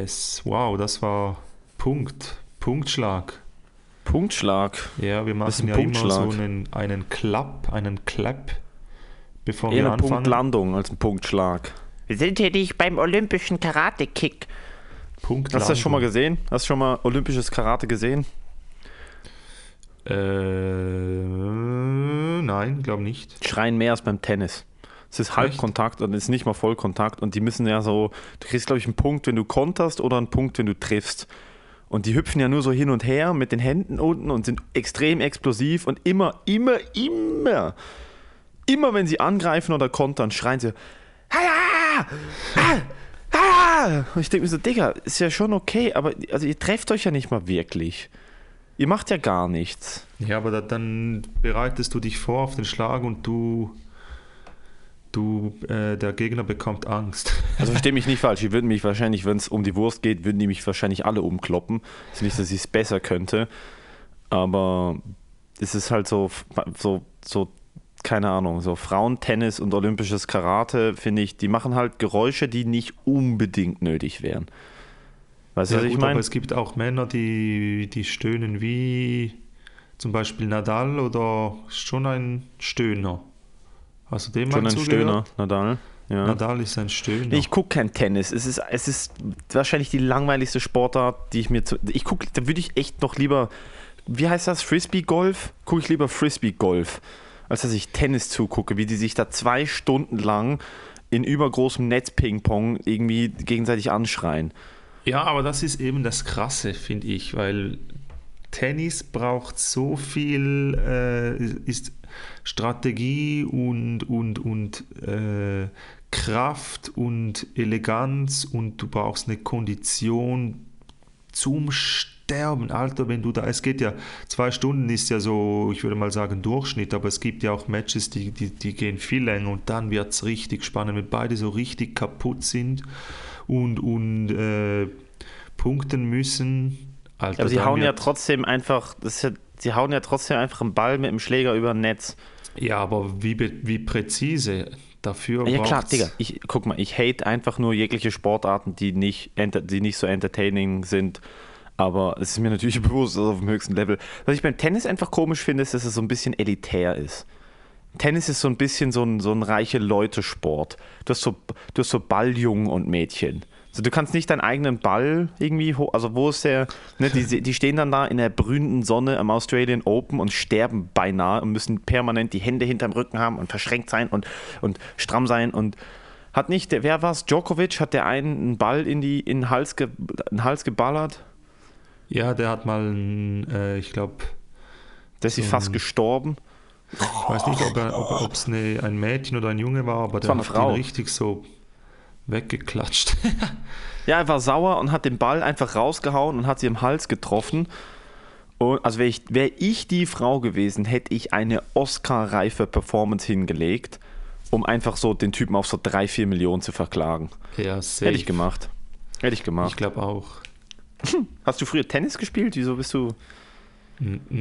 Yes, wow, das war Punkt, Punktschlag. Punktschlag. Ja, wir machen ja immer Punktschlag. so einen, einen Klapp, einen Clap, bevor Eher wir eine anfangen. Punktlandung als ein Punktschlag. Wir sind hier nicht beim olympischen Karate-Kick. Punkt Hast du das schon mal gesehen? Hast du schon mal olympisches Karate gesehen? Äh, nein, glaube nicht. Schreien mehr als beim Tennis. Es ist Halbkontakt und es ist nicht mal Vollkontakt und die müssen ja so, du kriegst glaube ich einen Punkt, wenn du konterst oder einen Punkt, wenn du triffst. Und die hüpfen ja nur so hin und her mit den Händen unten und sind extrem explosiv und immer, immer, immer, immer wenn sie angreifen oder kontern, schreien sie, Haya! Ah! Ah! Und ich denke mir so, Digga, ist ja schon okay, aber also ihr trefft euch ja nicht mal wirklich. Ihr macht ja gar nichts. Ja, aber da, dann bereitest du dich vor auf den Schlag und du, du, äh, der Gegner bekommt Angst. Also verstehe mich nicht falsch, die würden mich wahrscheinlich, wenn es um die Wurst geht, würden die mich wahrscheinlich alle umkloppen. Ist nicht, dass ich es besser könnte, aber es ist halt so, so, so, keine Ahnung, so Frauentennis und olympisches Karate, finde ich, die machen halt Geräusche, die nicht unbedingt nötig wären. Weißt du, Ja, was ich gut, aber meine? es gibt auch Männer, die, die stöhnen wie zum Beispiel Nadal oder schon ein Stöhner. Hast du dem Schon mal ein? Stöhner, Nadal. Ja. Nadal ist ein Stöhner. Ich gucke kein Tennis. Es ist, es ist wahrscheinlich die langweiligste Sportart, die ich mir zu. Ich gucke, da würde ich echt noch lieber. Wie heißt das? Frisbee-Golf? Gucke ich lieber Frisbee-Golf, als dass ich Tennis zugucke, wie die sich da zwei Stunden lang in übergroßem Netz-Ping-Pong irgendwie gegenseitig anschreien. Ja, aber das ist eben das Krasse, finde ich, weil Tennis braucht so viel, äh, ist Strategie und, und, und äh, Kraft und Eleganz und du brauchst eine Kondition zum Sterben, Alter, wenn du da, es geht ja, zwei Stunden ist ja so, ich würde mal sagen Durchschnitt, aber es gibt ja auch Matches, die, die, die gehen viel länger und dann wird es richtig spannend, wenn beide so richtig kaputt sind und, und äh, punkten müssen. Alter, Aber sie hauen ja trotzdem einfach. Das ist ja, sie hauen ja trotzdem einfach einen Ball mit dem Schläger über ein Netz. Ja, aber wie, wie präzise dafür Ja klar, Digga, ich, guck mal, ich hate einfach nur jegliche Sportarten, die nicht, die nicht so entertaining sind. Aber es ist mir natürlich bewusst, dass es auf dem höchsten Level. Was ich beim Tennis einfach komisch finde, ist, dass es so ein bisschen elitär ist. Tennis ist so ein bisschen so ein, so ein reiche Leute-Sport. Du hast so, du hast so Balljungen und Mädchen. Also du kannst nicht deinen eigenen Ball irgendwie, ho- also wo ist der, ne, die, die stehen dann da in der brühenden Sonne am Australian Open und sterben beinahe und müssen permanent die Hände hinterm Rücken haben und verschränkt sein und, und stramm sein und hat nicht, der, wer war's, Djokovic, hat der einen einen Ball in, die, in, den, Hals ge, in den Hals geballert? Ja, der hat mal, ein, äh, ich glaube, Der ist sie So fast gestorben. ich weiß nicht, ob es ein Mädchen oder ein Junge war, aber der war eine hat Frau. ihn richtig so weggeklatscht. Ja, er war sauer und hat den Ball einfach rausgehauen und hat sie im Hals getroffen. Und, also wäre ich, wär ich die Frau gewesen, hätte ich eine Oscar-reife Performance hingelegt, um einfach so den Typen auf so 3, 4 Millionen zu verklagen. ja, safe. Hätte ich gemacht. Hätte ich Ich gemacht. glaube auch. Hast du früher Tennis gespielt? Wieso bist du.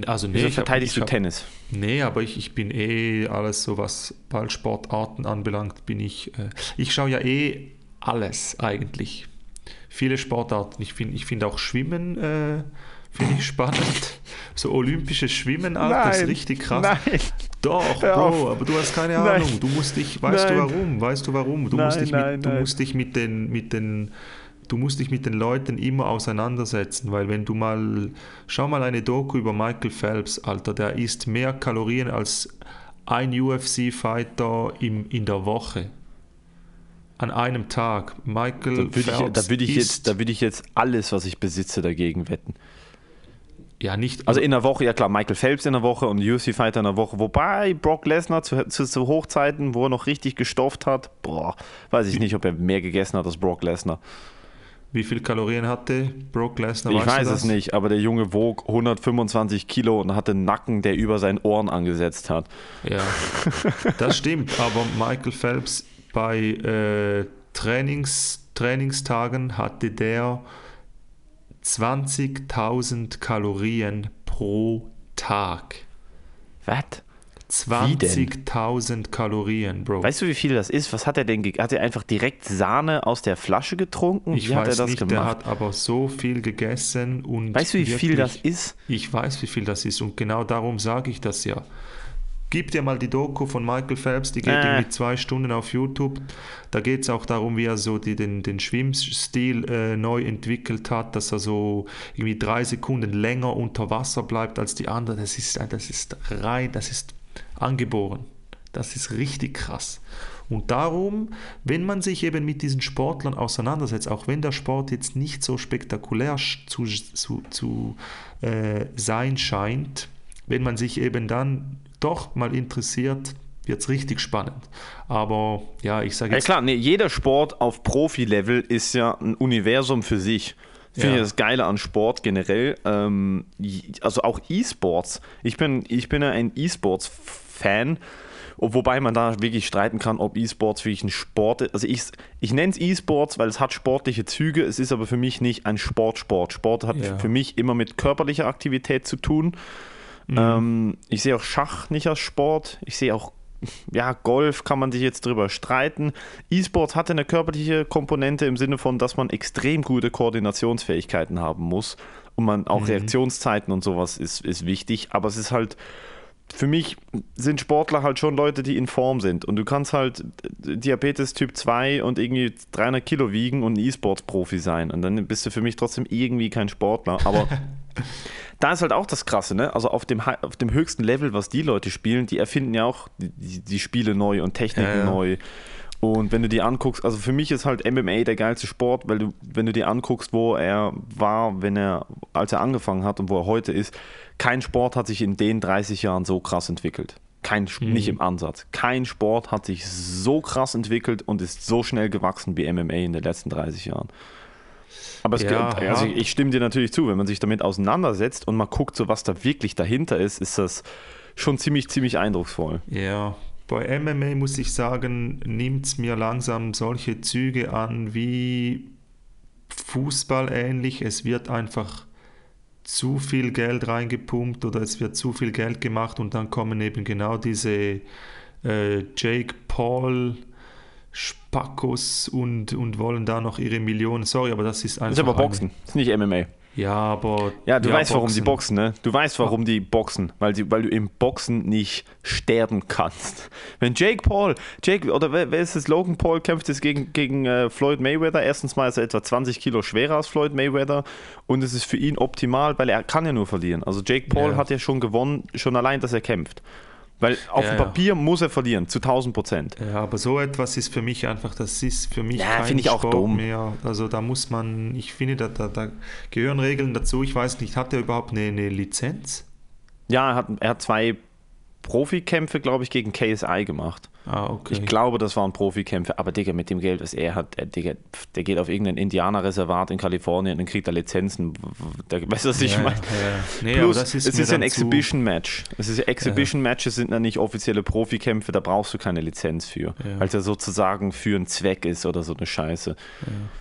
Also nee, Wieso ich hab- verteidigst ich du hab- Tennis? Nee, aber ich, ich bin eh alles so, was Ballsportarten anbelangt, bin ich. Äh, ich schaue ja eh alles eigentlich. Viele Sportarten. Ich finde ich find auch Schwimmen äh, finde ich spannend. So olympisches Schwimmen, Alter, das ist Nein, richtig krass. nein. Doch, Hör Bro, auf. aber du hast keine Nein. Ahnung. Du musst dich, weißt du Nein. warum? Weißt du warum? Du musst Nein, dich mit, nein, du nein. musst dich mit den, mit den, du musst dich mit den Leuten immer auseinandersetzen, weil wenn du mal, schau mal eine Doku über Michael Phelps, Alter, der isst mehr Kalorien als ein UFC-Fighter in der Woche. An einem Tag. Michael Da würde ich, Phelps da würd ich, jetzt, da würd ich jetzt alles, was ich besitze, dagegen wetten. ja nicht, Also in der Woche, ja klar, Michael Phelps in der Woche und UFC-Fighter in der Woche. Wobei Brock Lesnar zu, zu, zu Hochzeiten, wo er noch richtig gestofft hat, boah, weiß ich nicht, ob er mehr gegessen hat als Brock Lesnar. wie viel Kalorien hatte Brock Lesnar? Ich weiß es nicht, aber der Junge wog 125 Kilo und hatte einen Nacken, der über seinen Ohren angesetzt hat. Ja, das stimmt. Aber Michael Phelps bei äh, Trainings, Trainingstagen hatte der 20.000 Kalorien pro Tag. Was? 20.000 Kalorien, Bro. Weißt du, wie viel das ist? Was hat er denn? Hat er einfach direkt Sahne aus der Flasche getrunken? ich wie hat er weiß das nicht, der gemacht? hat aber so viel gegessen und weißt du, wie viel das wirklich- ist? Ich weiß, wie viel das ist und genau darum sage ich das ja. Gib dir mal die Doku von Michael Phelps, die geht Äh. irgendwie zwei Stunden auf YouTube. Da geht es auch darum, wie er so die, den, den Schwimmstil äh, neu entwickelt hat, dass er so irgendwie drei Sekunden länger unter Wasser bleibt als die anderen. Das ist, das ist rein, das ist angeboren. Das ist richtig krass. Und darum, wenn man sich eben mit diesen Sportlern auseinandersetzt, auch wenn der Sport jetzt nicht so spektakulär zu, zu, zu äh, sein scheint, wenn man sich eben dann doch mal interessiert, wird es richtig spannend. Aber ja, ich sage Ja jetzt, klar, nee, jeder Sport auf Profi-Level ist ja ein Universum für sich. Finde Ja. ich das Geile an Sport generell. Ähm, also auch E-Sports. Ich bin, ich bin ja ein E-Sports-Fan. Wobei man da wirklich streiten kann, ob E-Sports wirklich ein Sport ist. Also ich, ich nenne es E-Sports, weil es hat sportliche Züge. Es ist aber für mich nicht ein Sportsport. Sport hat Ja. für mich immer mit körperlicher Aktivität zu tun. Mhm. Ähm, ich sehe auch Schach nicht als Sport. Ich sehe auch, ja, Golf kann man sich jetzt drüber streiten. E-Sports hat eine körperliche Komponente im Sinne von, dass man extrem gute Koordinationsfähigkeiten haben muss. Und man auch Reaktionszeiten und sowas ist, ist wichtig. Aber es ist halt, für mich sind Sportler halt schon Leute, die in Form sind. Und du kannst halt Diabetes Typ 2 und irgendwie 300 Kilo wiegen und ein E-Sports-Profi sein. Und dann bist du für mich trotzdem irgendwie kein Sportler. Aber da ist halt auch das Krasse, ne? Also auf dem, auf dem höchsten Level, was die Leute spielen, die erfinden ja auch die, die, die Spiele neu und Techniken Ja, ja. neu. Und wenn du dir anguckst, also für mich ist halt MMA der geilste Sport, weil du, wenn du dir anguckst, wo er war, wenn er, als er angefangen hat und wo er heute ist, kein Sport hat sich in den 30 Jahren so krass entwickelt. Kein, Mhm. Nicht im Ansatz. Kein Sport hat sich so krass entwickelt und ist so schnell gewachsen wie MMA in den letzten 30 Jahren. Aber es Ja, gibt, also ja. ich, ich stimme dir natürlich zu, wenn man sich damit auseinandersetzt und mal guckt, so was da wirklich dahinter ist, ist das schon ziemlich, ziemlich eindrucksvoll. Ja, bei MMA muss ich sagen, nimmt es mir langsam solche Züge an wie Fußball ähnlich. Es wird einfach zu viel Geld reingepumpt oder es wird zu viel Geld gemacht und dann kommen eben genau diese äh, Jake Paul Spackos und, und wollen da noch ihre Millionen. Sorry, aber das ist einfach. Das ist aber Boxen, das ist nicht MMA. Ja, aber. Ja, du weißt, warum die boxen, ne? Du weißt, warum die boxen, weil, die, weil du im Boxen nicht sterben kannst. Wenn Jake Paul, Jake, oder wer, wer ist es? Logan Paul kämpft jetzt gegen, gegen äh, Floyd Mayweather. Erstens mal ist er etwa 20 Kilo schwerer als Floyd Mayweather und es ist für ihn optimal, weil er kann ja nur verlieren. Also Jake Paul Ja. hat ja schon gewonnen, schon allein, dass er kämpft. Weil auf Ja, dem ja. Papier muss er verlieren, zu 1000 Prozent. Ja, aber so etwas ist für mich einfach, das ist für mich Ja, kein finde ich auch Sport dumm. mehr. Also da muss man, ich finde, da, da, da gehören Regeln dazu. Ich weiß nicht, hat er überhaupt eine, eine Lizenz? Ja, er hat, er hat zwei Profikämpfe, glaube ich, gegen KSI gemacht. Ah, okay. Ich glaube, das waren Profikämpfe, aber Digga, mit dem Geld, was er hat, der, Digga, pf, der geht auf irgendein Indianerreservat in Kalifornien und kriegt da Lizenzen. Der, weißt du, was ich ja, meine? ja, ja. Nee, Plus, ist es ist ja ein Exhibition-Match. Es ist ja Exhibition-Matches sind ja nicht offizielle Profikämpfe, da brauchst du keine Lizenz für, Ja. weil es ja sozusagen für einen Zweck ist oder so eine Scheiße.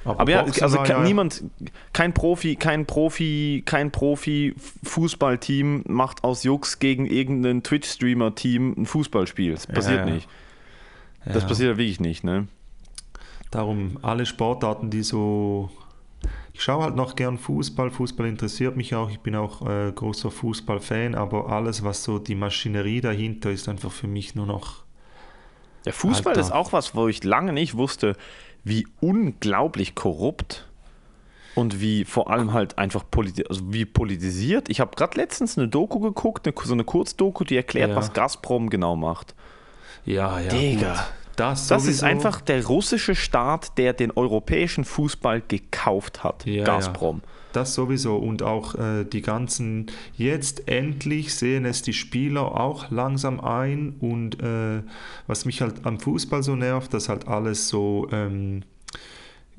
Aber, Aber ja, also ja, niemand, kein Profi, kein Profi, kein Profi-Fußballteam macht aus Jux gegen irgendein Twitch-Streamer-Team ein Fußballspiel. Das passiert ja. Das passiert ja wirklich nicht, ne? Darum alle Sportarten, die so. Ich schaue halt noch gern Fußball. Fußball interessiert mich auch. Ich bin auch äh, großer Fußballfan, aber alles, was so die Maschinerie dahinter ist, einfach für mich nur noch. Der Fußball Alter. ist auch was, wo ich lange nicht wusste, wie unglaublich korrupt und wie vor allem halt einfach politi also wie politisiert. Ich habe gerade letztens eine Doku geguckt, eine, so eine Kurzdoku, die erklärt, Ja. was Gazprom genau macht. Ja, ja. Digga. gut. Das, Das ist einfach der russische Staat, der den europäischen Fußball gekauft hat. Ja, Gazprom. Das sowieso und auch äh, die ganzen, jetzt endlich sehen es die Spieler auch langsam ein und äh, was mich halt am Fußball so nervt, dass halt alles so ähm,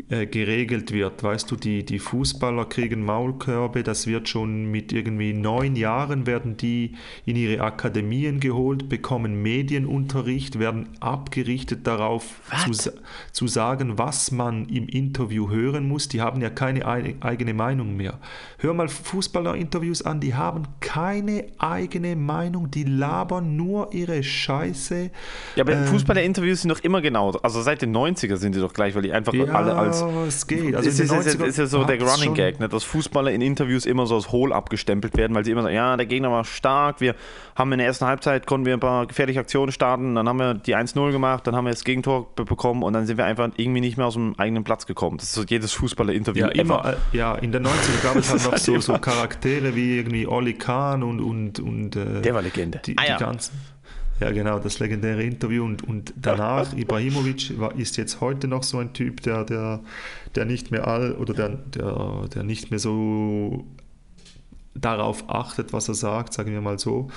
äh, geregelt wird. Weißt du, die, die Fußballer kriegen Maulkörbe, das wird schon mit irgendwie neun Jahren werden die in ihre Akademien geholt, bekommen Medienunterricht, werden abgerichtet darauf zu, zu sagen, was man im Interview hören muss. Die haben ja keine eigene Meinung mehr. Hör mal Fußballerinterviews an, die haben keine eigene Meinung, die labern nur ihre Scheiße. Ja, aber ähm, Fußballerinterviews sind doch immer genau, also seit den 90er sind die doch gleich, weil die einfach ja, alle als es geht. Also ist, ist, ist, ist ja so der Running Gag, ne? dass Fußballer in Interviews immer so als Hohl abgestempelt werden, weil sie immer sagen, ja, der Gegner war stark, wir haben in der ersten Halbzeit, konnten wir ein paar gefährliche Aktionen starten, dann haben wir die 1-0 gemacht, dann haben wir das Gegentor bekommen und dann sind wir einfach irgendwie nicht mehr aus dem eigenen Platz gekommen. Das ist so jedes Fußballer-Interview. Ja, immer, äh, ja, in den 90er gab es halt noch so, so, Charaktere wie irgendwie Olli Kahn und, und, und äh, der war Legende. Die, ah, ja. die ganzen ja, genau, das legendäre Interview. Und, und danach, Ibrahimovic war, ist jetzt heute noch so ein Typ, der, der, der nicht mehr all oder der, der, der nicht mehr so darauf achtet, was er sagt, sagen wir mal so.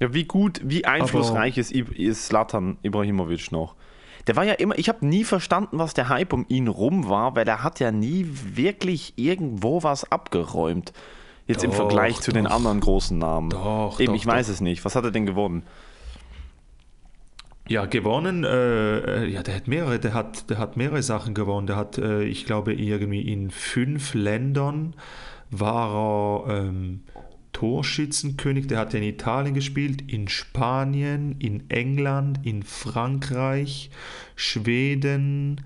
Ja, wie gut, wie einflussreich ist, ist Slatan Ibrahimovic noch? Der war ja immer, ich habe nie verstanden, was der Hype um ihn rum war, weil er hat ja nie wirklich irgendwo was abgeräumt. Jetzt doch, im Vergleich zu doch. den anderen großen Namen. Doch, Eben, doch, ich weiß es nicht. Was hat er denn gewonnen? Ja, gewonnen, äh, ja, der hat mehrere, der hat, der hat mehrere Sachen gewonnen. Der hat, äh, ich glaube, irgendwie in fünf Ländern war er ähm, Torschützenkönig. Der hat in Italien gespielt, in Spanien, in England, in Frankreich, Schweden,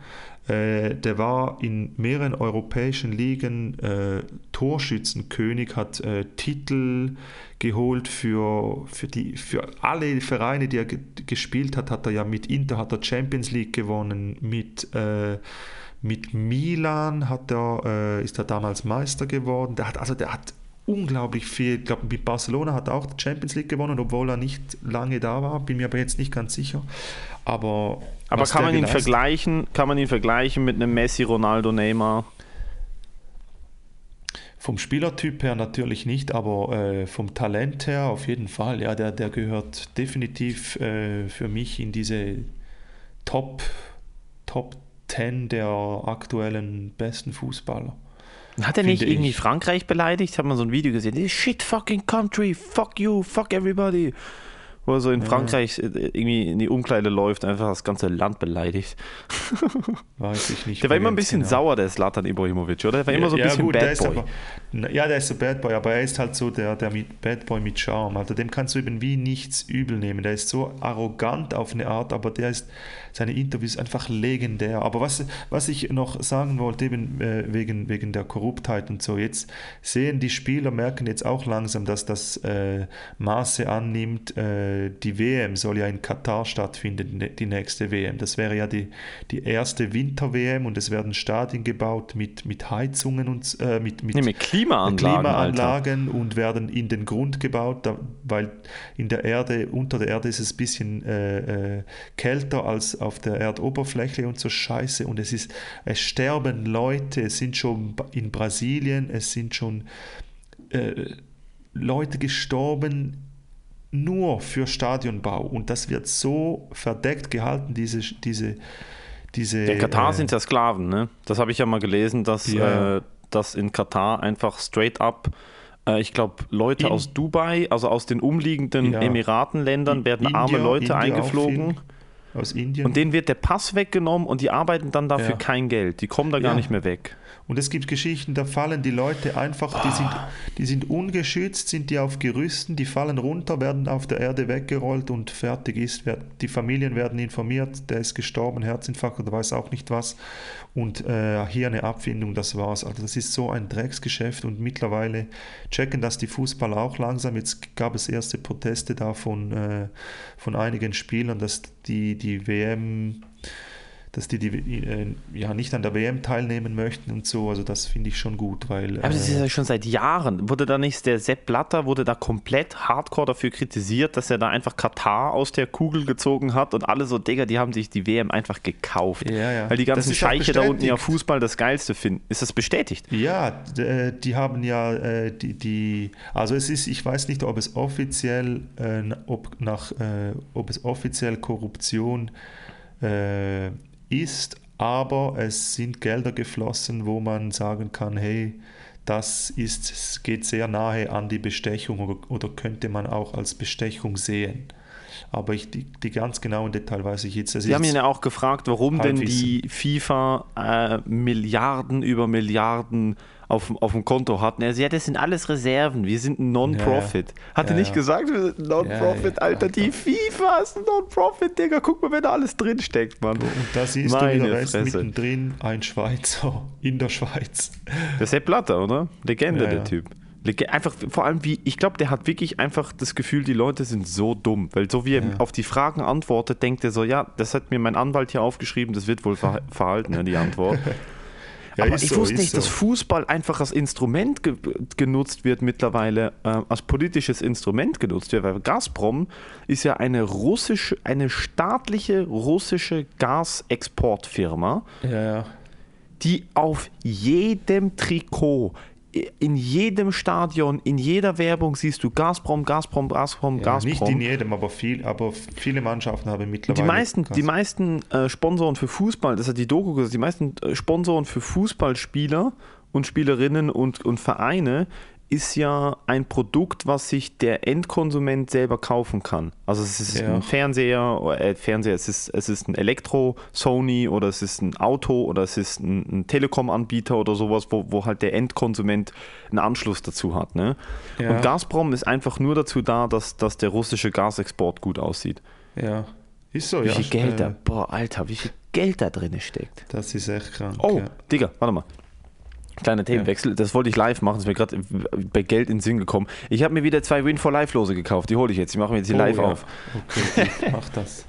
äh, der war in mehreren europäischen Ligen äh, Torschützenkönig, hat äh, Titel geholt für, für, die, für alle Vereine, die er gespielt hat. Hat er ja mit Inter hat er Champions League gewonnen, mit, äh, mit Milan hat er, äh, ist er damals Meister geworden. Der hat, also der hat unglaublich viel. Ich glaube, mit Barcelona hat auch die Champions League gewonnen, obwohl er nicht lange da war. Bin mir aber jetzt nicht ganz sicher. Aber, aber kann man ihn vergleichen? Kann man ihn vergleichen mit einem Messi, Ronaldo, Neymar? Vom Spielertyp her natürlich nicht, aber äh, vom Talent her auf jeden Fall. Ja, der, der gehört definitiv äh, für mich in diese Top, Top 10 der aktuellen besten Fußballer. Hat er nicht irgendwie ich. Frankreich beleidigt? Habe mal so ein Video gesehen. Shit fucking country, fuck you, fuck everybody wo er so in ja. Frankreich äh, irgendwie in die Umkleide läuft, einfach das ganze Land beleidigt. Weiß ich nicht. Der war immer ein bisschen genau. sauer, der Slatan Ibrahimovic, oder? Der war immer so ein ja, bisschen gut, Bad Boy. Aber, ja, der ist so Bad Boy, aber er ist halt so der, der Bad Boy mit Charme. Also dem kannst du eben wie nichts übel nehmen. Der ist so arrogant auf eine Art, aber der ist seine Interviews einfach legendär. Aber was, was ich noch sagen wollte, eben äh, wegen, wegen der Korruptheit und so, jetzt sehen die Spieler, merken jetzt auch langsam, dass das äh, Maße annimmt. Äh, die WM soll ja in Katar stattfinden, ne, die nächste WM. Das wäre ja die, die erste Winter-WM und es werden Stadien gebaut mit, mit Heizungen und äh, mit, mit, nee, mit Klimaanlagen, Klimaanlagen und werden in den Grund gebaut, da, weil in der Erde, unter der Erde ist es ein bisschen äh, äh kälter als auf der Erdoberfläche und so Scheiße. Und es ist, es sterben Leute, es sind schon in Brasilien, es sind schon äh, Leute gestorben nur für Stadionbau. Und das wird so verdeckt gehalten, diese, diese, diese. In Katar äh, sind ja Sklaven, ne? Das habe ich ja mal gelesen, dass, ja. äh, dass in Katar einfach straight up äh, ich glaube, Leute in, aus Dubai, also aus den umliegenden ja. Emiratenländern, werden India, arme Leute India eingeflogen aus Indien. Und denen wird der Pass weggenommen und die arbeiten dann dafür ja. kein Geld. Die kommen da gar ja. nicht mehr weg. Und es gibt Geschichten, da fallen die Leute einfach, die, sind, die sind ungeschützt, sind die auf Gerüsten, die fallen runter, werden auf der Erde weggerollt und fertig ist. Die Familien werden informiert, der ist gestorben, Herzinfarkt oder weiß auch nicht was. Und äh, hier eine Abfindung, das war's. Also das ist so ein Drecksgeschäft und mittlerweile checken das die Fußballer auch langsam. Jetzt gab es erste Proteste da von, äh, von einigen Spielern, dass die, die WM dass die, die äh, ja nicht an der WM teilnehmen möchten und so. Also das finde ich schon gut, weil. Aber das ist ja äh, schon seit Jahren. Wurde da nicht der Sepp Blatter wurde da komplett hardcore dafür kritisiert, dass er da einfach Katar aus der Kugel gezogen hat und alle so, Digga, die haben sich die WM einfach gekauft. Ja, ja. Weil die ganzen Scheiche da unten ja Fußball das Geilste finden. Ist das bestätigt? Ja, äh, die haben ja die, die, also es ist, ich weiß nicht, ob es offiziell, ob nach, ob es offiziell Korruption ist, aber es sind Gelder geflossen, wo man sagen kann, hey, das ist, geht sehr nahe an die Bestechung oder, oder könnte man auch als Bestechung sehen. Aber ich, die, die ganz genauen Details weiß ich jetzt. Sie haben ihn ja auch gefragt, warum denn die FIFA äh, Milliarden über Milliarden auf, auf dem Konto hatten. Er sagt, ja, das sind alles Reserven. Wir sind ein Non-Profit. Ja, Hat er nicht gesagt, wir sind ein Non-Profit, Alter? Die FIFA ist ein Non-Profit, Digga. Guck mal, wenn da alles drinsteckt, Mann. Und da siehst Meine du wieder Rest mittendrin ein Schweizer in der Schweiz. Der Sepp Blatter, oder? Legende, der Typ. Einfach vor allem wie, ich glaube, der hat wirklich einfach das Gefühl, die Leute sind so dumm. Weil so wie er ja. auf die Fragen antwortet, denkt er so, ja, das hat mir mein Anwalt hier aufgeschrieben, das wird wohl verhalten, ne, die Antwort. Ja, Aber ich so, wusste nicht, so. dass Fußball einfach als Instrument ge genutzt wird mittlerweile, äh, als politisches Instrument genutzt wird, weil Gazprom ist ja eine russische, eine staatliche russische Gasexportfirma, ja, ja. die auf jedem Trikot, in jedem Stadion, in jeder Werbung siehst du Gazprom, Gazprom, Gazprom, ja, Gazprom. Nicht in jedem, aber, viel, aber viele Mannschaften haben mittlerweile. Die meisten, die meisten äh, Sponsoren für Fußball, das hat die Doku gesagt, die meisten äh, Sponsoren für Fußballspieler und Spielerinnen und, und Vereine ist ja ein Produkt, was sich der Endkonsument selber kaufen kann. Also es ist ja. ein Fernseher, äh, Fernseher, es ist, es ist ein Elektro, Sony oder es ist ein Auto oder es ist ein, ein Telekom-Anbieter oder sowas, wo, wo halt der Endkonsument einen Anschluss dazu hat. Ne? Ja. Und Gazprom ist einfach nur dazu da, dass, dass der russische Gasexport gut aussieht. Ja, ist so, wie ja. Wie viel Geld da, boah, Alter, wie viel Geld da drin steckt. Das ist echt krank. Oh, ja. Digga, warte mal. Kleiner Themenwechsel, ja. das wollte ich live machen, das ist mir gerade bei Geld in den Sinn gekommen. Ich habe mir wieder zwei Win for Life Lose gekauft, die hole ich jetzt, die machen wir jetzt hier oh, live ja. auf. Okay, gut, mach das.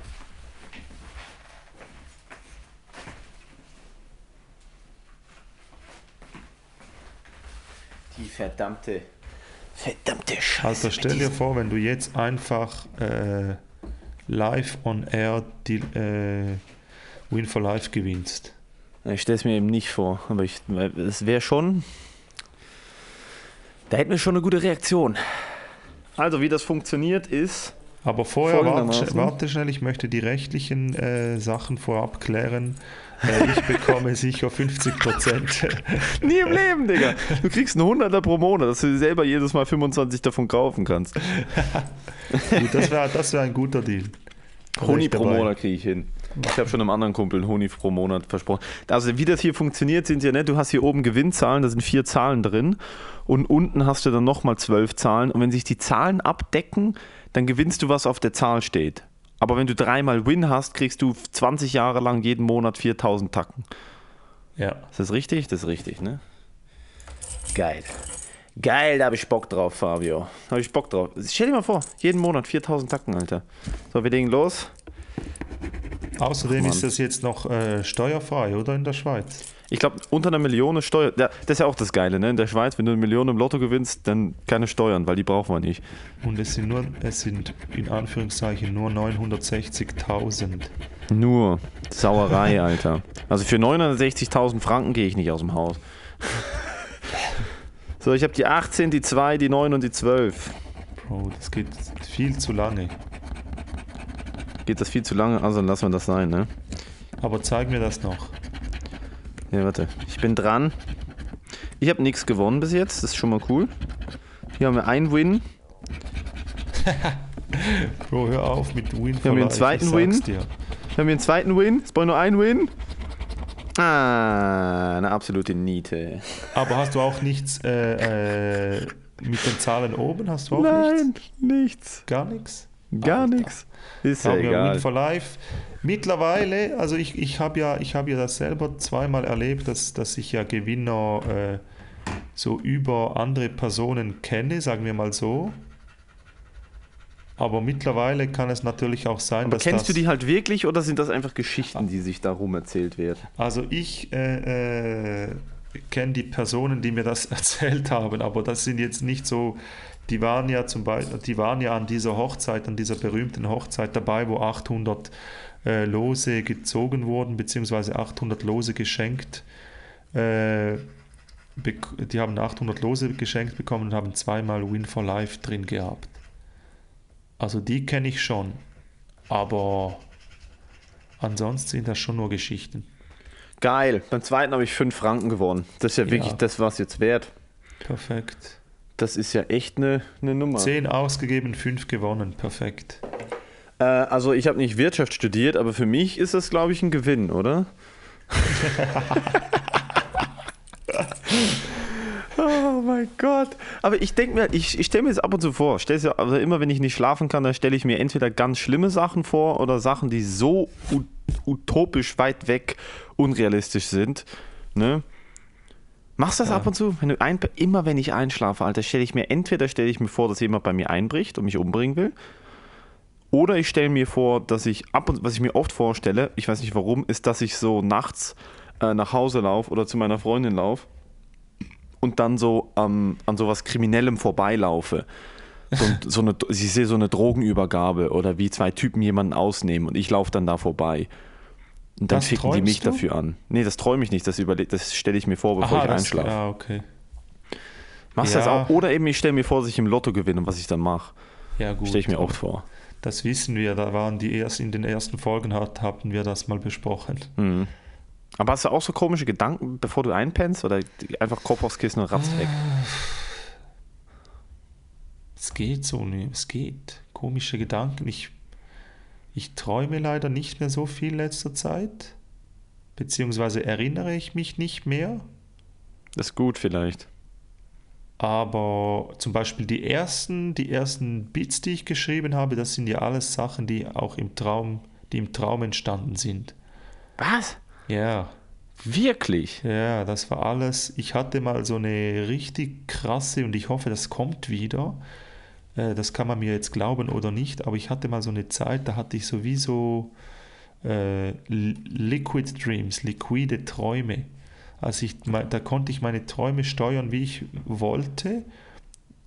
Die verdammte, verdammte Scheiße. Also stell dir vor, wenn du jetzt einfach äh, live on air die äh, Win for Life gewinnst. Ich stelle es mir eben nicht vor, aber es wäre schon. Da hätten wir schon eine gute Reaktion. Also, wie das funktioniert, ist. Aber vorher warte, warte schnell, ich möchte die rechtlichen äh, Sachen vorab klären. Äh, ich bekomme sicher 50 Prozent. Nie im Leben, Digga. Du kriegst einen 100er pro Monat, dass du dir selber jedes Mal 25 davon kaufen kannst. Gut, das wäre das wär ein guter Deal. Honig pro Monat kriege ich hin. Ich habe schon einem anderen Kumpel einen Honig pro Monat versprochen. Also wie das hier funktioniert, sind ja nicht, du hast hier oben Gewinnzahlen, da sind vier Zahlen drin und unten hast du dann nochmal zwölf Zahlen und wenn sich die Zahlen abdecken, dann gewinnst du, was auf der Zahl steht. Aber wenn du dreimal Win hast, kriegst du 20 Jahre lang jeden Monat 4000 Tacken. Ja. Ist das richtig? Das ist richtig, ne? Geil. Geil, da habe ich Bock drauf, Fabio. Da habe ich Bock drauf. Stell dir mal vor, jeden Monat 4000 Tacken, Alter. So, wir legen los. Außerdem Ach, ist das jetzt noch äh, steuerfrei, oder in der Schweiz? Ich glaube, unter einer Million Steuer. Ja, das ist ja auch das Geile, ne? In der Schweiz, wenn du eine Million im Lotto gewinnst, dann keine Steuern, weil die brauchen wir nicht. Und es sind nur, es sind in Anführungszeichen nur 960.000. Nur. Sauerei, Alter. Also für 960.000 Franken gehe ich nicht aus dem Haus. so, ich habe die 18, die 2, die 9 und die 12. Bro, das geht viel zu lange geht das viel zu lange, also lassen wir das sein, ne? Aber zeig mir das noch. Ja, warte. Ich bin dran. Ich habe nichts gewonnen bis jetzt, das ist schon mal cool. Hier haben wir einen Win. Bro, hör auf mit Win. Hier haben wir einen zweiten Win. Dir. Hier haben wir einen zweiten Win. Es braucht nur einen Win. Ah, eine absolute Niete. Aber hast du auch nichts äh, äh, mit den Zahlen oben? Hast du auch Nein, nichts? nichts. Gar nichts? Gar nichts. Ist ja egal. Win for Life. Mittlerweile, also ich, ich habe ja, hab ja das selber zweimal erlebt, dass, dass ich ja Gewinner äh, so über andere Personen kenne, sagen wir mal so. Aber mittlerweile kann es natürlich auch sein, Aber dass. Kennst das, du die halt wirklich oder sind das einfach Geschichten, die sich darum erzählt werden? Also ich äh, äh, kenne die Personen, die mir das erzählt haben, aber das sind jetzt nicht so die waren ja zum Beispiel, die waren ja an dieser Hochzeit, an dieser berühmten Hochzeit dabei, wo 800 äh, Lose gezogen wurden, beziehungsweise 800 Lose geschenkt. Äh, die haben 800 Lose geschenkt bekommen und haben zweimal Win for Life drin gehabt. Also die kenne ich schon, aber ansonsten sind das schon nur Geschichten. Geil. Beim zweiten habe ich 5 Franken gewonnen. Das ist ja wirklich Ja. das, was jetzt wert. Perfekt. Das ist ja echt eine, eine Nummer. 10 ausgegeben, 5 gewonnen. Perfekt. Äh, also ich habe nicht Wirtschaft studiert, aber für mich ist das, glaube ich, ein Gewinn, oder? oh mein Gott. Aber ich denke mir, ich, ich stelle mir das ab und zu vor. Stell's ja, also immer wenn ich nicht schlafen kann, dann stelle ich mir entweder ganz schlimme Sachen vor oder Sachen, die so ut utopisch weit weg unrealistisch sind. Ne? Machst du das Ja. ab und zu? Wenn du ein, immer wenn ich einschlafe, Alter, stelle ich mir entweder stelle ich mir vor, dass jemand bei mir einbricht und mich umbringen will. Oder ich stelle mir vor, dass ich ab und was ich mir oft vorstelle, ich weiß nicht warum, ist, dass ich so nachts äh, nach Hause laufe oder zu meiner Freundin laufe und dann so ähm, an sowas Kriminellem vorbeilaufe. So, so eine, ich sehe so eine Drogenübergabe oder wie zwei Typen jemanden ausnehmen und ich laufe dann da vorbei. Und dann Das ficken die mich du? dafür an. Nee, das träume ich nicht, das, überle- das stelle ich mir vor, bevor ich das- einschlafe. Ja, okay. Machst du das Ja. auch? Oder eben, ich stelle mir vor, dass ich im Lotto gewinne und was ich dann mache. Ja, gut. Stelle ich mir oft vor. Das wissen wir, da waren die erst in den ersten Folgen hat, hatten wir das mal besprochen. Mhm. Aber hast du auch so komische Gedanken, bevor du einpennst? Oder einfach Kopf aufs Kissen und ratzt weg? Es geht so, ne? es geht. Komische Gedanken. Ich, ich träume leider nicht mehr so viel in letzter Zeit. Beziehungsweise erinnere ich mich nicht mehr. Das ist gut vielleicht. Aber zum Beispiel die ersten, die ersten Bits, die ich geschrieben habe, das sind ja alles Sachen, die auch im Traum, die im Traum entstanden sind. Was? Ja, Wirklich? ja, das war alles. Ich hatte mal so eine richtig krasse und ich hoffe, das kommt wieder. Äh, Das kann man mir jetzt glauben oder nicht, aber ich hatte mal so eine Zeit, da hatte ich sowieso äh, Li- Liquid Dreams, liquide Träume. Also ich, da konnte ich meine Träume steuern, wie ich wollte.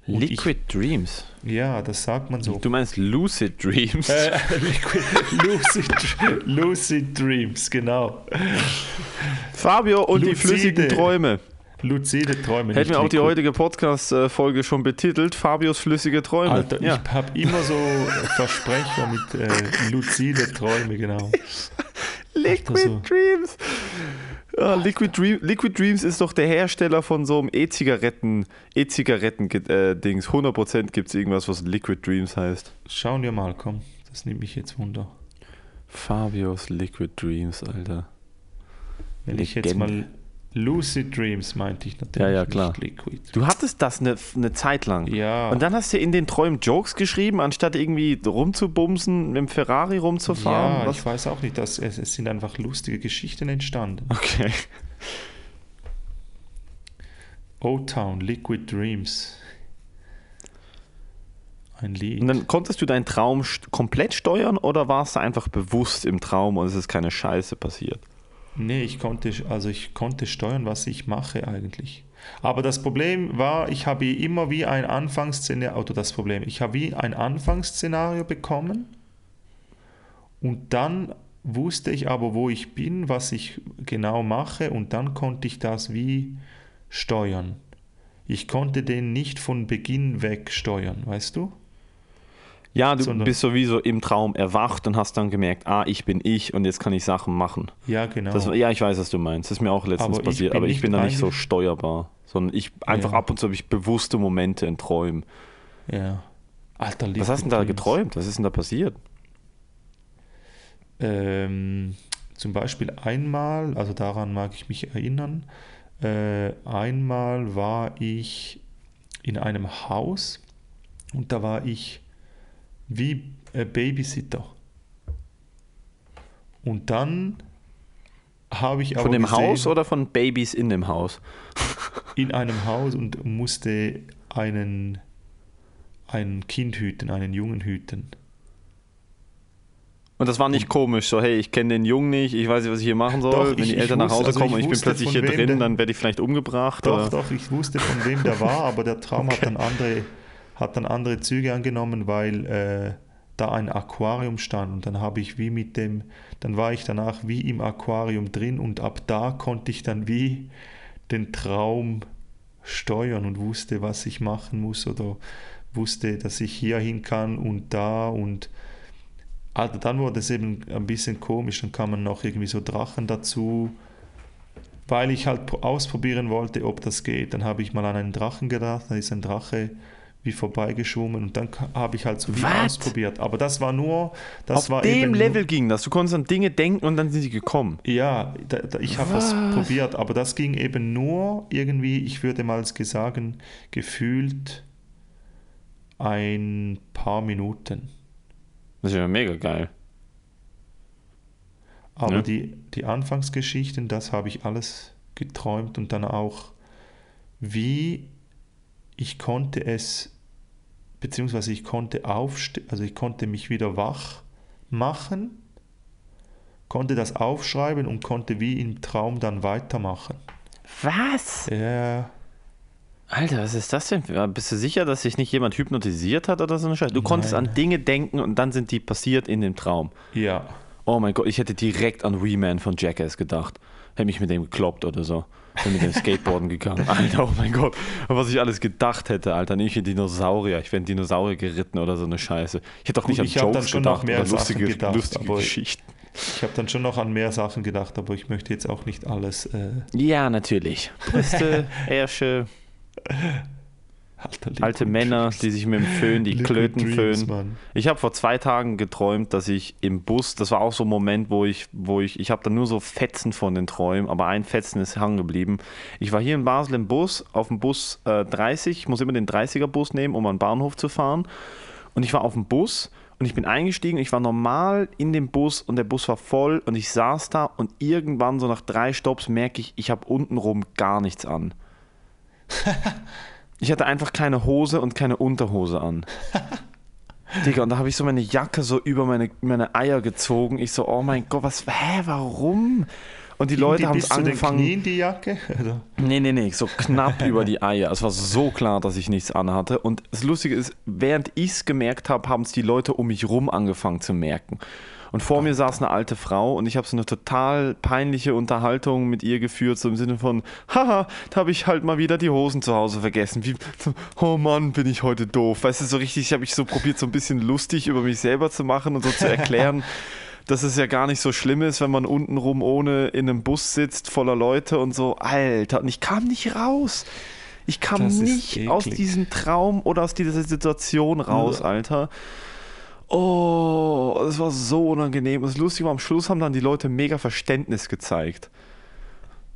Und Liquid Dreams. Ja, das sagt man so. Du meinst Lucid Dreams? Äh, Liquid, lucid, lucid Dreams, genau. Fabio und die Lucide. flüssigen Träume. Lucide Träume. Hätten wir auch die heutige Podcast-Folge schon betitelt. Fabios flüssige Träume. Alter, ja. ich habe immer so Versprecher mit äh, lucide Träume, genau. Liquid so. Dreams. Ah, Liquid, Dream, Liquid Dreams ist doch der Hersteller von so einem E-Zigaretten, E-Zigaretten-Dings. 100% gibt es irgendwas, was Liquid Dreams heißt. Schauen wir mal, komm. Das nimmt mich jetzt wunder. Fabios Liquid Dreams, Alter. Wenn ich jetzt Legende. mal Lucid Dreams meinte ich natürlich Ja, ja, klar. nicht Liquid. Du hattest das eine, eine Zeit lang. Ja. Und dann hast du in den Träumen Jokes geschrieben, anstatt irgendwie rumzubumsen, mit dem Ferrari rumzufahren. Ja, Was? ich weiß auch nicht, dass es, es sind einfach lustige Geschichten entstanden. Okay. O-Town, Liquid Dreams. Ein Lied. Und dann konntest du deinen Traum komplett steuern oder warst du einfach bewusst im Traum und es ist keine Scheiße passiert? Nee, ich konnte, also ich konnte steuern, was ich mache eigentlich. Aber das Problem war, ich habe immer wie ein Anfangsszenario, oder das Problem, ich habe wie ein Anfangsszenario bekommen und dann wusste ich aber, wo ich bin, was ich genau mache und dann konnte ich das wie steuern. Ich konnte den nicht von Beginn weg steuern, weißt du? Ja, du Sondern- bist sowieso im Traum erwacht und hast dann gemerkt, ah, ich bin ich und jetzt kann ich Sachen machen. Ja, genau. Das, ja, ich weiß, was du meinst. Das ist mir auch letztens Aber passiert, aber ich bin da nicht so steuerbar. Sondern ich einfach Ja. ab und zu habe ich bewusste Momente in Träumen. ja. Alter, Was hast du denn da geträumt? Was ist denn da passiert? Ähm, zum Beispiel einmal, also daran mag ich mich erinnern, äh, einmal war ich in einem Haus und da war ich wie äh, Babysitter. Und dann habe ich aber Von dem gesehen, Haus oder von Babys in dem Haus? in einem Haus und musste einen, ein Kind hüten, einen Jungen hüten. Und das war nicht komisch, so hey, ich kenne den Jungen nicht, ich weiß nicht, was ich hier machen soll. Doch, Wenn ich- die Eltern nach Hause also kommen ich und ich bin plötzlich hier drin, der- dann werde ich vielleicht umgebracht. Doch, oder? doch, ich wusste von wem der war, aber der Traum hat dann andere, hat dann andere Züge angenommen, weil äh, da ein Aquarium stand und dann habe ich wie mit dem, dann war ich danach wie im Aquarium drin und ab da konnte ich dann wie den Traum steuern und wusste, was ich machen muss oder wusste, dass ich hier hin kann und da und also dann wurde es eben ein bisschen komisch, dann kamen noch irgendwie so Drachen dazu weil ich halt pro- ausprobieren wollte, ob das geht. Dann habe ich mal an einen Drachen gedacht, da ist ein Drache wie vorbeigeschwommen und dann habe ich halt so viel Was? ausprobiert. Aber das war nur, das Auf war dem Level ging das. Du konntest an Dinge denken und dann sind sie gekommen. ja, da, da, ich habe das probiert, aber das ging eben nur irgendwie, ich würde mal sagen, gefühlt ein paar Minuten. Das ist ja mega geil. Aber Ja. die, die Anfangsgeschichten, das habe ich alles geträumt und dann auch, wie ich konnte es, beziehungsweise ich konnte aufstehen, also ich konnte mich wieder wach machen, konnte das aufschreiben und konnte wie im Traum dann weitermachen. Was? Ja, Alter, was ist das denn? für- Bist du sicher, dass sich nicht jemand hypnotisiert hat oder so eine Scheiße? Du konntest Nein. an Dinge denken und dann sind die passiert in dem Traum. ja. Oh mein Gott, ich hätte direkt an Wee-Man von Jackass gedacht. Hätte mich mit dem gekloppt oder so. Bin mit dem Skateboarden gegangen. Alter, oh mein Gott. Was ich alles gedacht hätte, Alter. Nicht wie Dinosaurier. Ich wäre ein Dinosaurier geritten oder so eine Scheiße. Ich hätte auch Gut, nicht an ich hab dann Jokes schon noch gedacht mehr oder Sachen lustige, gedacht, lustige aber- Geschichten. Ich habe dann schon noch an mehr Sachen gedacht, aber ich möchte jetzt auch nicht alles. Äh, Ja, natürlich. Brüste, Ärsche, alter, alte Männer, die sich mit dem Föhn, die Klöten Dreams, föhnen. Mann. Ich habe vor zwei Tagen geträumt, dass ich im Bus, das war auch so ein Moment, wo ich, wo ich, ich habe dann nur so Fetzen von den Träumen, aber ein Fetzen ist hängen geblieben. Ich war hier in Basel im Bus, auf dem Bus äh, 30, ich muss immer den 30er Bus nehmen, um an den Bahnhof zu fahren. Und ich war auf dem Bus und ich bin eingestiegen, ich war normal in dem Bus und der Bus war voll und ich saß da und irgendwann so nach drei Stops merke ich, ich habe untenrum gar nichts an. Ich hatte einfach keine Hose und keine Unterhose an. Digga, und da habe ich so meine Jacke so über meine, meine Eier gezogen. Ich so, oh mein Gott, was, hä, warum? Und die Leute Die haben es zu den angefangen. Knien die Jacke? Oder? Nee, nee, nee, so knapp über die Eier. Es war so klar, dass ich nichts anhatte. Und das Lustige ist, während ich es gemerkt habe, haben es die Leute um mich rum angefangen zu merken. Und vor mir saß eine alte Frau und ich habe so eine total peinliche Unterhaltung mit ihr geführt, so im Sinne von, haha, da habe ich halt mal wieder die Hosen zu Hause vergessen. Wie, oh Mann, bin ich heute doof. Weißt du, so richtig, ich habe mich so probiert, so ein bisschen lustig über mich selber zu machen und so zu erklären, dass es ja gar nicht so schlimm ist, wenn man untenrum ohne in einem Bus sitzt, voller Leute und so. Alter, und ich kam nicht raus. Ich kam Das nicht aus diesem Traum oder aus dieser Situation raus, Alter. Oh, das war so unangenehm. Und das Lustige war, am Schluss haben dann die Leute mega Verständnis gezeigt.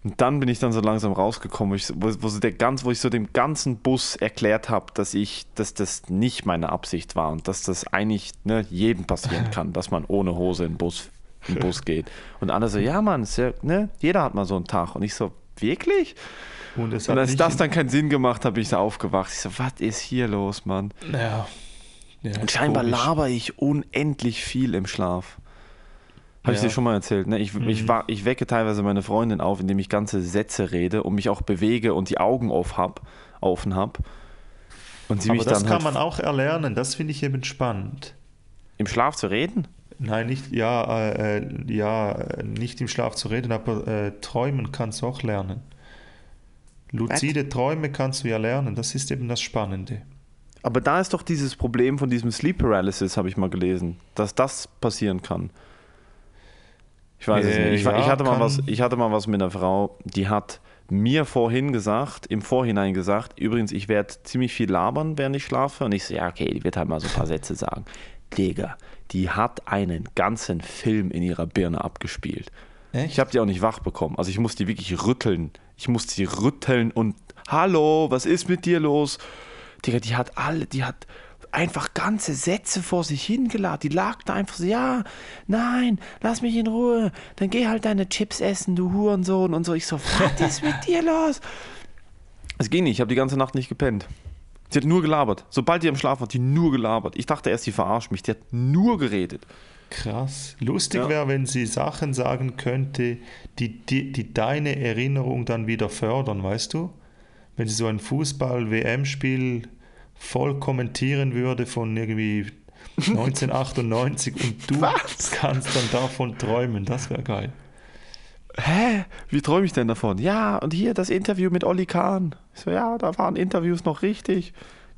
Und dann bin ich dann so langsam rausgekommen, wo ich, so- wo, so der ganz, wo ich so dem ganzen Bus erklärt habe, dass ich, dass das nicht meine Absicht war und dass das eigentlich ne, jedem passieren kann, dass man ohne Hose in den Bus, in den Bus geht. Und alle so, ja Mann, ja, ne, jeder hat mal so einen Tag. Und ich so, wirklich? Und, Und als das dann keinen Sinn gemacht hat, bin ich so aufgewacht. Ich so, was ist hier los, Mann? Ja. Ja Und scheinbar komisch. laber ich unendlich viel im Schlaf. Habe ich Ja. dir schon mal erzählt. Ne? Ich, ich, war, ich wecke teilweise meine Freundin auf, indem ich ganze Sätze rede und mich auch bewege und die Augen auf hab, offen habe. Und sie Aber mich das dann kann halt man auch erlernen, das finde ich eben spannend. im Schlaf zu reden. Nein, nicht, ja, äh, ja, nicht im Schlaf zu reden, aber äh, träumen kannst du auch lernen. Luzide Träume kannst du ja lernen, das ist eben das Spannende. Aber da ist doch dieses Problem von diesem Sleep Paralysis, habe ich mal gelesen, dass das passieren kann. Ich weiß es Äh, nicht. Ich, war- ich, ja, hatte mal was, ich hatte mal was mit einer Frau, die hat mir vorhin gesagt, im Vorhinein gesagt, übrigens, ich werde ziemlich viel labern, während ich schlafe. Und ich so, ja, okay, die wird halt mal so ein paar Sätze sagen. Digga, die hat einen ganzen Film in ihrer Birne abgespielt. Echt? Ich habe die auch nicht wach bekommen. Also ich musste die wirklich rütteln. Ich musste sie rütteln und Hallo, was ist mit dir los? Digga, die hat alle, die hat einfach ganze Sätze vor sich hingeladen. Die lag da einfach so, ja, nein, lass mich in Ruhe. Dann geh halt deine Chips essen, du Hurensohn und so. Ich so, was ist mit dir los? Es ging nicht, ich habe die ganze Nacht nicht gepennt. Sie hat nur gelabert. Sobald die am Schlaf war, hat die nur gelabert. Ich dachte erst, die verarscht mich. Die hat nur geredet. Krass. Lustig Ja. wäre, wenn sie Sachen sagen könnte, die, die, die deine Erinnerung dann wieder fördern, weißt du? Wenn sie so ein Fußball-WM-Spiel voll kommentieren würde von irgendwie 1998 und du kannst dann davon träumen, das wäre geil. hä, wie träume ich denn davon? Ja, und hier das Interview mit Olli Kahn. Ich so, ja, da waren Interviews noch richtig.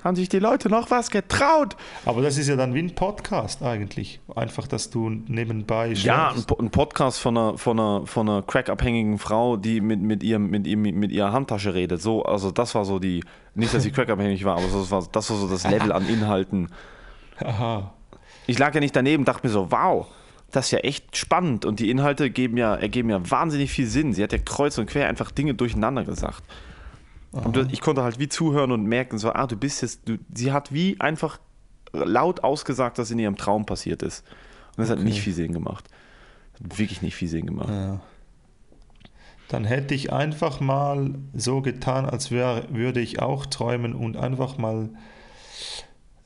Haben sich die Leute noch was getraut. Aber das ist ja dann wie ein Podcast eigentlich. Einfach, dass du nebenbei Ja, ein, ein Podcast von einer, von einer, von einer crackabhängigen Frau, die mit, mit, ihrem, mit, ihrem, mit ihrer Handtasche redet. So, also das war so die, nicht, dass sie crackabhängig war, aber das war, das war so das Level an Inhalten. Aha. Ich lag ja nicht daneben, dachte mir so, wow, das ist ja echt spannend und die Inhalte geben ja, ergeben ja wahnsinnig viel Sinn. Sie hat ja kreuz und quer einfach Dinge durcheinander gesagt. Und ich konnte halt wie zuhören und merken, so, ah, du bist jetzt, du, sie hat wie einfach laut ausgesagt, was in ihrem Traum passiert ist. Und das hat nicht viel Sinn gemacht. Hat wirklich nicht viel Sinn gemacht. Ja. Dann hätte ich einfach mal so getan, als wär, würde ich auch träumen und einfach mal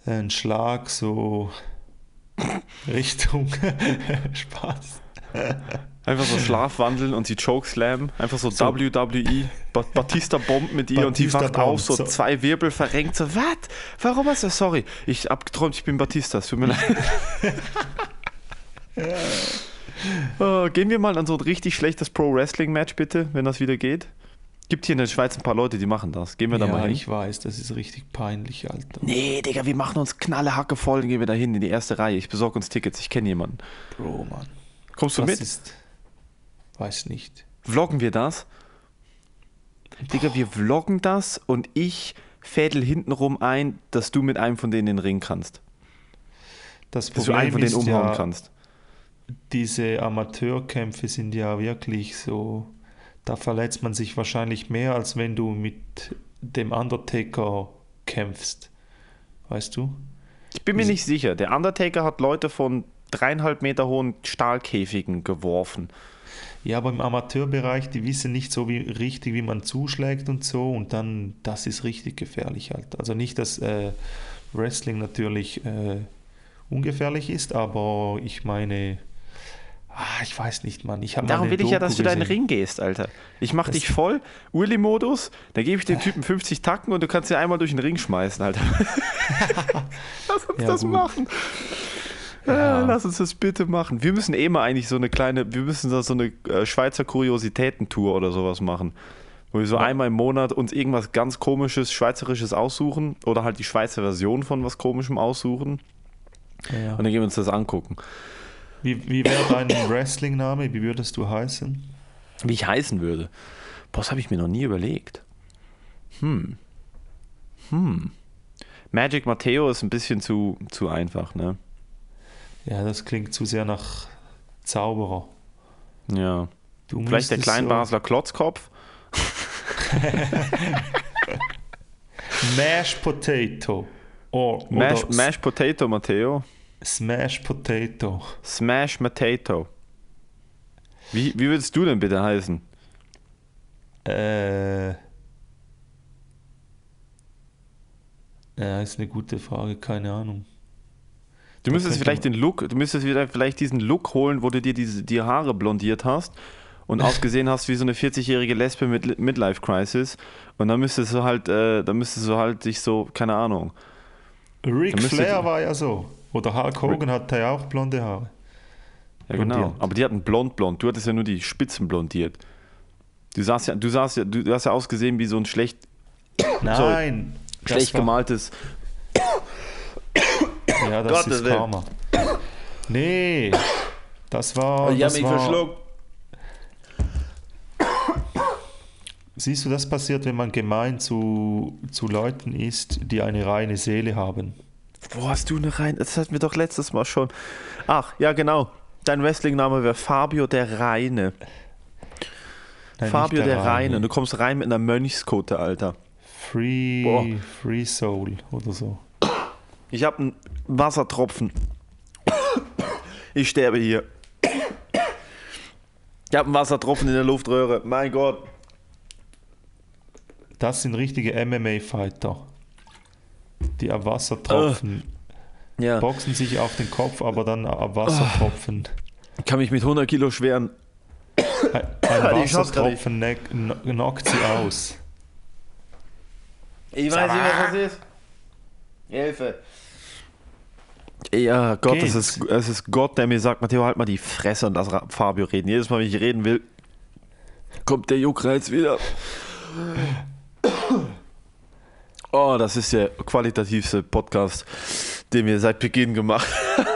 einen Schlag so Richtung Spaß. Einfach so schlafwandeln und sie chokeslam. Einfach so, So. WWE. Ba Batista bombt mit ihr und die Batista wacht auf, bombt, so, so. zwei Wirbel verrenkt. So, was? Warum hast du Sorry, ich hab geträumt, ich bin Batista. Es tut mir leid. Oh, gehen wir mal an so ein richtig schlechtes Pro-Wrestling-Match, bitte, wenn das wieder geht. Gibt hier in der Schweiz ein paar Leute, die machen das. Gehen wir da mal Ja, hin? ich weiß, das ist richtig peinlich, Alter. Nee, Digga, wir machen uns knalle Hacke voll, dann gehen wir da hin in die erste Reihe. Ich besorge uns Tickets, ich kenne jemanden. Bro, Mann. Kommst du Das mit? ist. Weiß nicht. Vloggen wir das? Digga, wir vloggen das und ich fädel hintenrum ein, dass du mit einem von denen in den Ring kannst. Das Dass du einen von denen umhauen ja, kannst. diese Amateurkämpfe sind ja wirklich so, da verletzt man sich wahrscheinlich mehr, als wenn du mit dem Undertaker kämpfst. Weißt du? Ich bin mir nicht sicher. Der Undertaker hat Leute von dreieinhalb Meter hohen Stahlkäfigen geworfen. Ja, aber im Amateurbereich, die wissen nicht so wie richtig, wie man zuschlägt und so und dann, das ist richtig gefährlich halt. Also nicht, dass äh, Wrestling natürlich äh, ungefährlich ist, aber ich meine, ah, ich weiß nicht, Mann. Ich Darum will ich ja, Doku dass du deinen gesehen. Ring gehst, Alter. Ich mach Das- dich voll, Uli-Modus, dann gebe ich dem Typen 50 Tacken und du kannst ihn einmal durch den Ring schmeißen, Alter. lass uns Ja, das gut. machen. Ja. Lass uns das bitte machen. Wir müssen eh mal eigentlich so eine kleine, wir müssen da so eine äh, Schweizer Kuriositätentour oder sowas machen. Wo wir so einmal im Monat uns irgendwas ganz komisches, Schweizerisches aussuchen oder halt die Schweizer Version von was Komischem aussuchen Ja. und dann gehen wir uns das angucken. Wie, wie wäre dein Wrestling-Name? Wie würdest du heißen? Wie ich heißen würde. Boah, das habe ich mir noch nie überlegt. Hm. Hm. Magic Matteo ist ein bisschen zu, zu einfach, ne? Ja, das klingt zu sehr nach Zauberer. Ja. Du Vielleicht der Kleinbasler Klotzkopf. So Mash Potato. Or, Mash, oder Mash Potato Matteo. Smash Potato. Smash Potato. Wie, wie würdest du denn bitte heißen? Äh. Ja, ist eine gute Frage, keine Ahnung. Du müsstest vielleicht den Look, du müsstest wieder vielleicht diesen Look holen, wo du dir diese, die Haare blondiert hast und ausgesehen hast wie so eine 40-jährige Lesbe mit Midlife Crisis. Und dann müsstest du halt, äh, dann müsstest du halt dich so, keine Ahnung. Ric Flair war ja so. Oder Hulk Hogan hatte ja auch blonde Haare. Ja, genau. Blondiert. Aber die hatten blond blond. Du hattest ja nur die Spitzen blondiert. Du sahst ja, du sahst ja, du, hast ja ausgesehen wie so ein schlecht, Nein. das schlecht gemaltes. Ja, das Gottes ist Willen. Karma. Nee. Das war. Oh, ich hab das mich war verschluckt. Siehst du, das passiert, wenn man gemein zu, zu Leuten ist, die eine reine Seele haben. Wo hast du eine rein? Das hatten wir doch letztes Mal schon. Ach, ja, genau. Dein Wrestling-Name wäre Fabio der Reine. Nein, Fabio nicht der, Reine. Du kommst rein mit einer Mönchskote, Alter. Free, Boah. Free Soul oder so. Ich habe einen Wassertropfen. Ich sterbe hier. Ich habe einen Wassertropfen in der Luftröhre. Mein Gott. Das sind richtige MMA-Fighter. Die ab Wasser tropfen. Ja. Boxen sich auf den Kopf, aber dann ab Wasser tropfen. Ich kann mich mit 100 Kilo schweren. Ein, ein Wassertropfen knockt sie aus. Ich weiß nicht, was das ist. Hilfe. Ja, Gott, es ist, es ist Gott, der mir sagt, Matteo, halt mal die Fresse und lass Ra- Fabio reden. Jedes Mal, wenn ich reden will, kommt der Juckreiz wieder. Oh, das ist der qualitativste Podcast, den wir seit Beginn gemacht haben.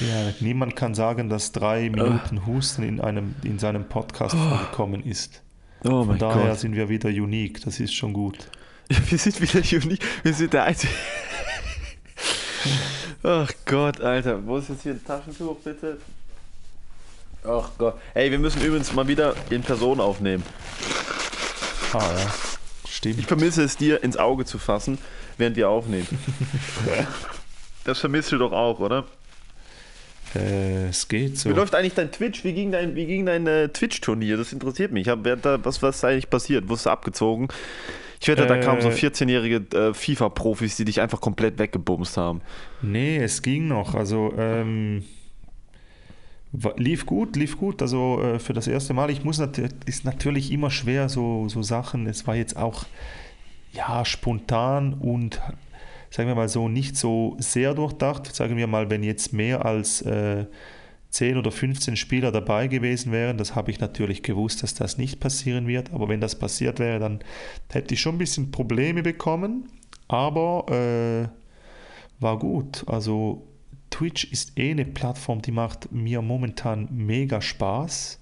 Ja, niemand kann sagen, dass drei Minuten Husten in, einem, in seinem Podcast vorgekommen ist. Oh Von daher Gott. sind wir wieder unique, das ist schon gut. Wir sind wieder unique. Wir sind der Einzige. Ach Gott, Alter. Wo ist jetzt hier ein Taschentuch, bitte? Ach Gott. Ey, wir müssen übrigens mal wieder in Person aufnehmen. Ah ja, stimmt. Ich vermisse es, dir ins Auge zu fassen, während wir aufnehmen. Das vermisst du doch auch, oder? Äh, es geht so. Wie läuft eigentlich dein Twitch? Wie ging dein, wie ging dein äh, Twitch-Turnier? Das interessiert mich. Ich hab, da, was, was ist eigentlich passiert? Wurdest du abgezogen? Ich wette, da Äh, kamen so 14-jährige äh, FIFA-Profis, die dich einfach komplett weggebumst haben. Nee, es ging noch. Also ähm, lief gut, lief gut. Also äh, für das erste Mal. Ich muss nat ist natürlich immer schwer so so Sachen. Es war jetzt auch ja spontan und sagen wir mal so nicht so sehr durchdacht. Sagen wir mal, wenn jetzt mehr als äh, 10 oder 15 Spieler dabei gewesen wären, das habe ich natürlich gewusst, dass das nicht passieren wird. Aber wenn das passiert wäre, dann hätte ich schon ein bisschen Probleme bekommen. Aber äh, war gut. Also Twitch ist eh eine Plattform, die macht mir momentan mega Spaß.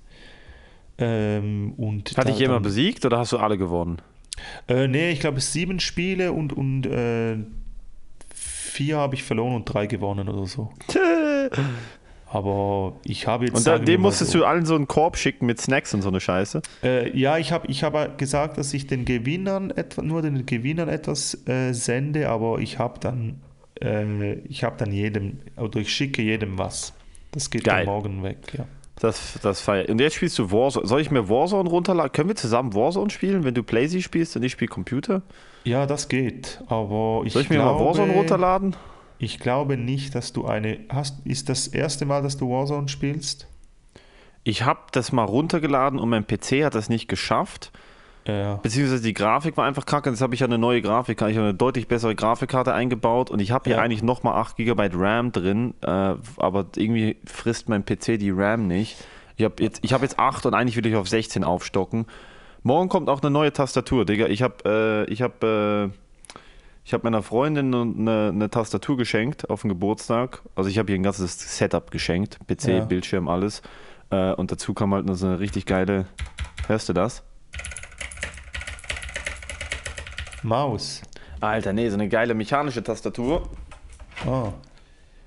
Ähm, und Hat dich jemand besiegt oder hast du alle gewonnen? Äh, nee, ich glaube sieben Spiele und, und äh, vier habe ich verloren und drei gewonnen oder so. Aber ich habe jetzt. Und da, dem musstest so, du allen so einen Korb schicken mit Snacks und so eine Scheiße. Äh, ja, ich habe ich hab gesagt, dass ich den Gewinnern etwa, nur den Gewinnern etwas äh, sende, aber ich habe dann, äh, ich habe dann jedem, oder ich schicke jedem was. Das geht Geil. dann morgen weg, ja. Das, das feier. Und jetzt spielst du Warzone. Soll ich mir Warzone runterladen? Können wir zusammen Warzone spielen, wenn du Playsee spielst und ich spiele Computer? Ja, das geht, aber ich Soll ich mir glaube, mal Warzone runterladen? Ich glaube nicht, dass du eine, hast, ist das erste Mal, dass du Warzone spielst? Ich habe das mal runtergeladen und mein PC hat das nicht geschafft. Ja. Beziehungsweise die Grafik war einfach kacke. Jetzt habe ich ja eine neue Grafik. Ich habe eine deutlich bessere Grafikkarte eingebaut und ich habe hier Ja. eigentlich nochmal 8 GB RAM drin. Äh, aber irgendwie frisst mein PC die RAM nicht. Ich habe jetzt, ich hab jetzt 8 und eigentlich will ich auf 16 aufstocken. Morgen kommt auch eine neue Tastatur, Digga. Ich habe äh, ich hab, äh, ich hab meiner Freundin eine, eine Tastatur geschenkt auf den Geburtstag. Also ich habe ihr ein ganzes Setup geschenkt. PC, Ja. Bildschirm, alles. Äh, und dazu kam halt noch so eine richtig geile. Hörst du das? Maus. Alter, nee, so eine geile mechanische Tastatur. Ah.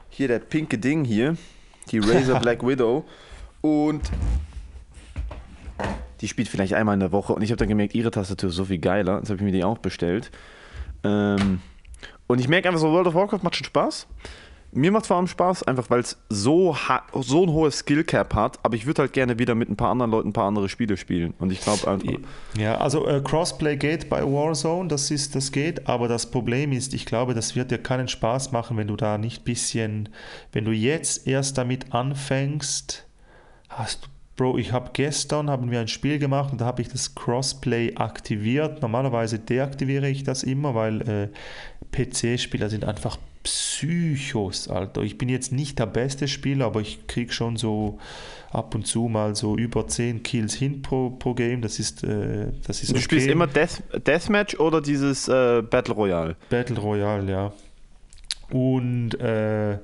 Hier der pinke Ding hier. Die Razer Black Widow. Und die spielt vielleicht einmal in der Woche. Und ich habe dann gemerkt, ihre Tastatur ist so viel geiler. Jetzt habe ich mir die auch bestellt. Ähm, und ich merke einfach so, World of Warcraft macht schon Spaß. Mir macht vor allem Spaß, einfach weil es so, so ein hohes Skill-Cap hat. Aber ich würde halt gerne wieder mit ein paar anderen Leuten ein paar andere Spiele spielen. Und ich glaube einfach. Ja, also äh, Crossplay geht bei Warzone, das ist, das geht, aber das Problem ist, ich glaube, das wird dir keinen Spaß machen, wenn du da nicht bisschen, wenn du jetzt erst damit anfängst, hast du, Bro, ich habe gestern, haben wir ein Spiel gemacht und da habe ich das Crossplay aktiviert. Normalerweise deaktiviere ich das immer, weil äh, PC-Spieler sind einfach Psychos, Alter. Ich bin jetzt nicht der beste Spieler, aber ich kriege schon so ab und zu mal so über 10 Kills hin pro, pro Game. Das ist, äh, das ist Du okay. spielst immer Death, Deathmatch oder dieses äh, Battle Royale? Battle Royale, ja. Und äh,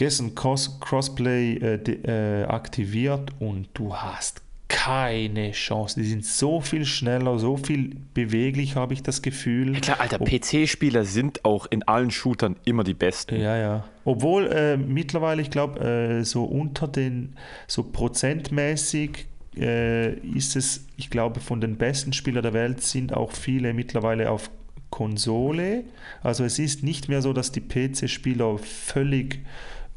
gestern Cross, Crossplay äh, äh, aktiviert und du hast keine Chance. Die sind so viel schneller, so viel beweglich, habe ich das Gefühl. Ja, klar, Alter, PC-Spieler sind auch in allen Shootern immer die besten. Ja, ja. Obwohl äh, mittlerweile, ich glaube, äh, so unter den, so prozentmäßig äh, ist es, ich glaube, von den besten Spielern der Welt sind auch viele mittlerweile auf Konsole. Also es ist nicht mehr so, dass die PC-Spieler völlig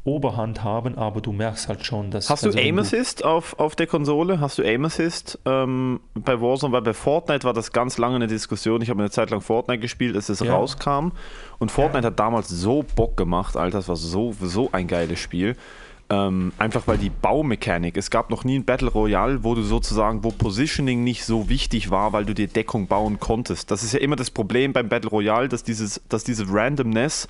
Oberhand haben, aber du merkst halt schon, dass... Hast du also wenn Aim Assist auf, auf der Konsole? Hast du Aim Assist ähm, bei Warzone? Weil bei Fortnite war das ganz lange eine Diskussion. Ich habe eine Zeit lang Fortnite gespielt, als es Ja. rauskam. Und Fortnite hat damals so Bock gemacht, Alter. Das war so, so ein geiles Spiel. Ähm, einfach weil die Baumechanik, es gab noch nie ein Battle Royale, wo du sozusagen, wo Positioning nicht so wichtig war, weil du dir Deckung bauen konntest. Das ist ja immer das Problem beim Battle Royale, dass, dieses, dass diese Randomness,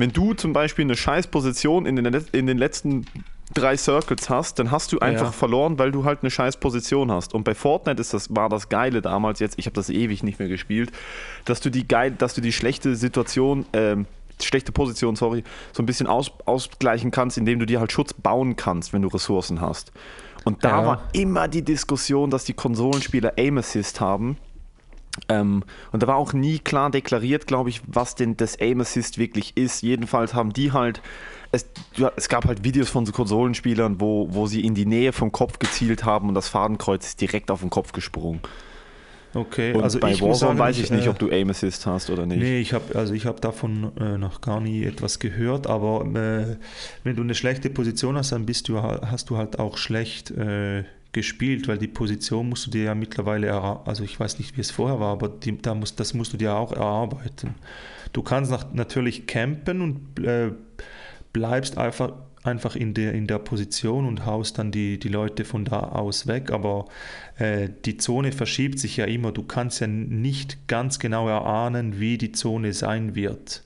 wenn du zum Beispiel eine scheiß Position in den, in den letzten drei Circles hast, dann hast du einfach Ja. verloren, weil du halt eine scheiß Position hast. Und bei Fortnite ist das, war das Geile damals jetzt, ich habe das ewig nicht mehr gespielt, dass du die geil, dass du die schlechte Situation, ähm, schlechte Position, sorry, so ein bisschen aus, ausgleichen kannst, indem du dir halt Schutz bauen kannst, wenn du Ressourcen hast. Und da Ja. war immer die Diskussion, dass die Konsolenspieler Aim Assist haben. Ähm, und da war auch nie klar deklariert, glaube ich, was denn das Aim Assist wirklich ist. Jedenfalls haben die halt, es, ja, es gab halt Videos von so Konsolenspielern, wo, wo sie in die Nähe vom Kopf gezielt haben und das Fadenkreuz ist direkt auf den Kopf gesprungen. Okay, Und also bei ich Warzone sagen, weiß ich nicht, äh, ob du Aim Assist hast oder nicht. Nee, ich habe also ich habe davon äh, noch gar nie etwas gehört, aber äh, wenn du eine schlechte Position hast, dann bist du ha- hast du halt auch schlecht äh, gespielt, weil die Position musst du dir ja mittlerweile also ich weiß nicht, wie es vorher war, aber die, da musst, das musst du dir auch erarbeiten. Du kannst nach, natürlich campen und äh, bleibst einfach einfach in der, in der Position und haust dann die, die Leute von da aus weg. Aber äh, die Zone verschiebt sich ja immer. Du kannst ja nicht ganz genau erahnen, wie die Zone sein wird.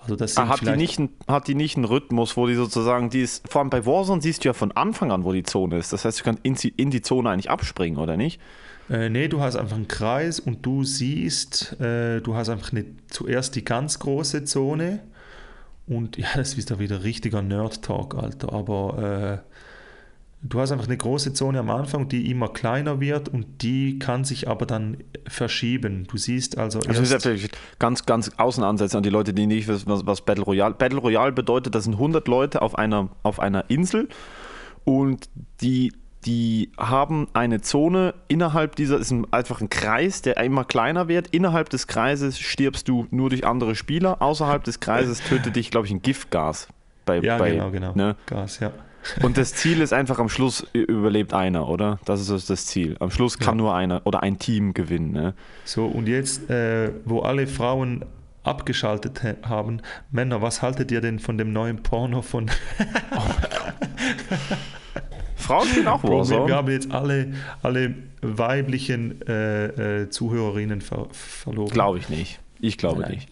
Also das sind Ah, hat, die nicht, einen- hat die nicht einen Rhythmus, wo die sozusagen, die ist, vor allem bei Warzone siehst du ja von Anfang an, wo die Zone ist. Das heißt, du kannst in, die- in die Zone eigentlich abspringen, oder nicht? Äh, nee, du hast einfach einen Kreis und du siehst, äh, du hast einfach eine, zuerst die ganz große Zone und ja, das ist da wieder richtiger Nerd-Talk, Alter, aber äh, du hast einfach eine große Zone am Anfang, die immer kleiner wird und die kann sich aber dann verschieben. Du siehst also Also ich erst, will vielleicht ganz, ganz außen ansetzen an die Leute, die nicht wissen, was, was Battle Royale. Battle Royale bedeutet, das sind 100 Leute auf einer, auf einer Insel und die, die haben eine Zone innerhalb dieser, ist ein, einfach ein Kreis, der immer kleiner wird. Innerhalb des Kreises stirbst du nur durch andere Spieler. Außerhalb des Kreises tötet dich, glaube ich, ein Giftgas. Bei, ja, bei, genau, genau, Ne? Gas, ja. Und das Ziel ist einfach am Schluss überlebt einer, oder? Das ist das Ziel. Am Schluss kann Ja. nur einer oder ein Team gewinnen. Ne? So, und jetzt, äh, wo alle Frauen abgeschaltet ha- haben, Männer, was haltet ihr denn von dem neuen Porno von Frauen spielen auch Warzone. wir haben jetzt alle, alle weiblichen äh, äh, Zuhörerinnen ver verloren. Glaube ich nicht. Ich glaube Nein. nicht.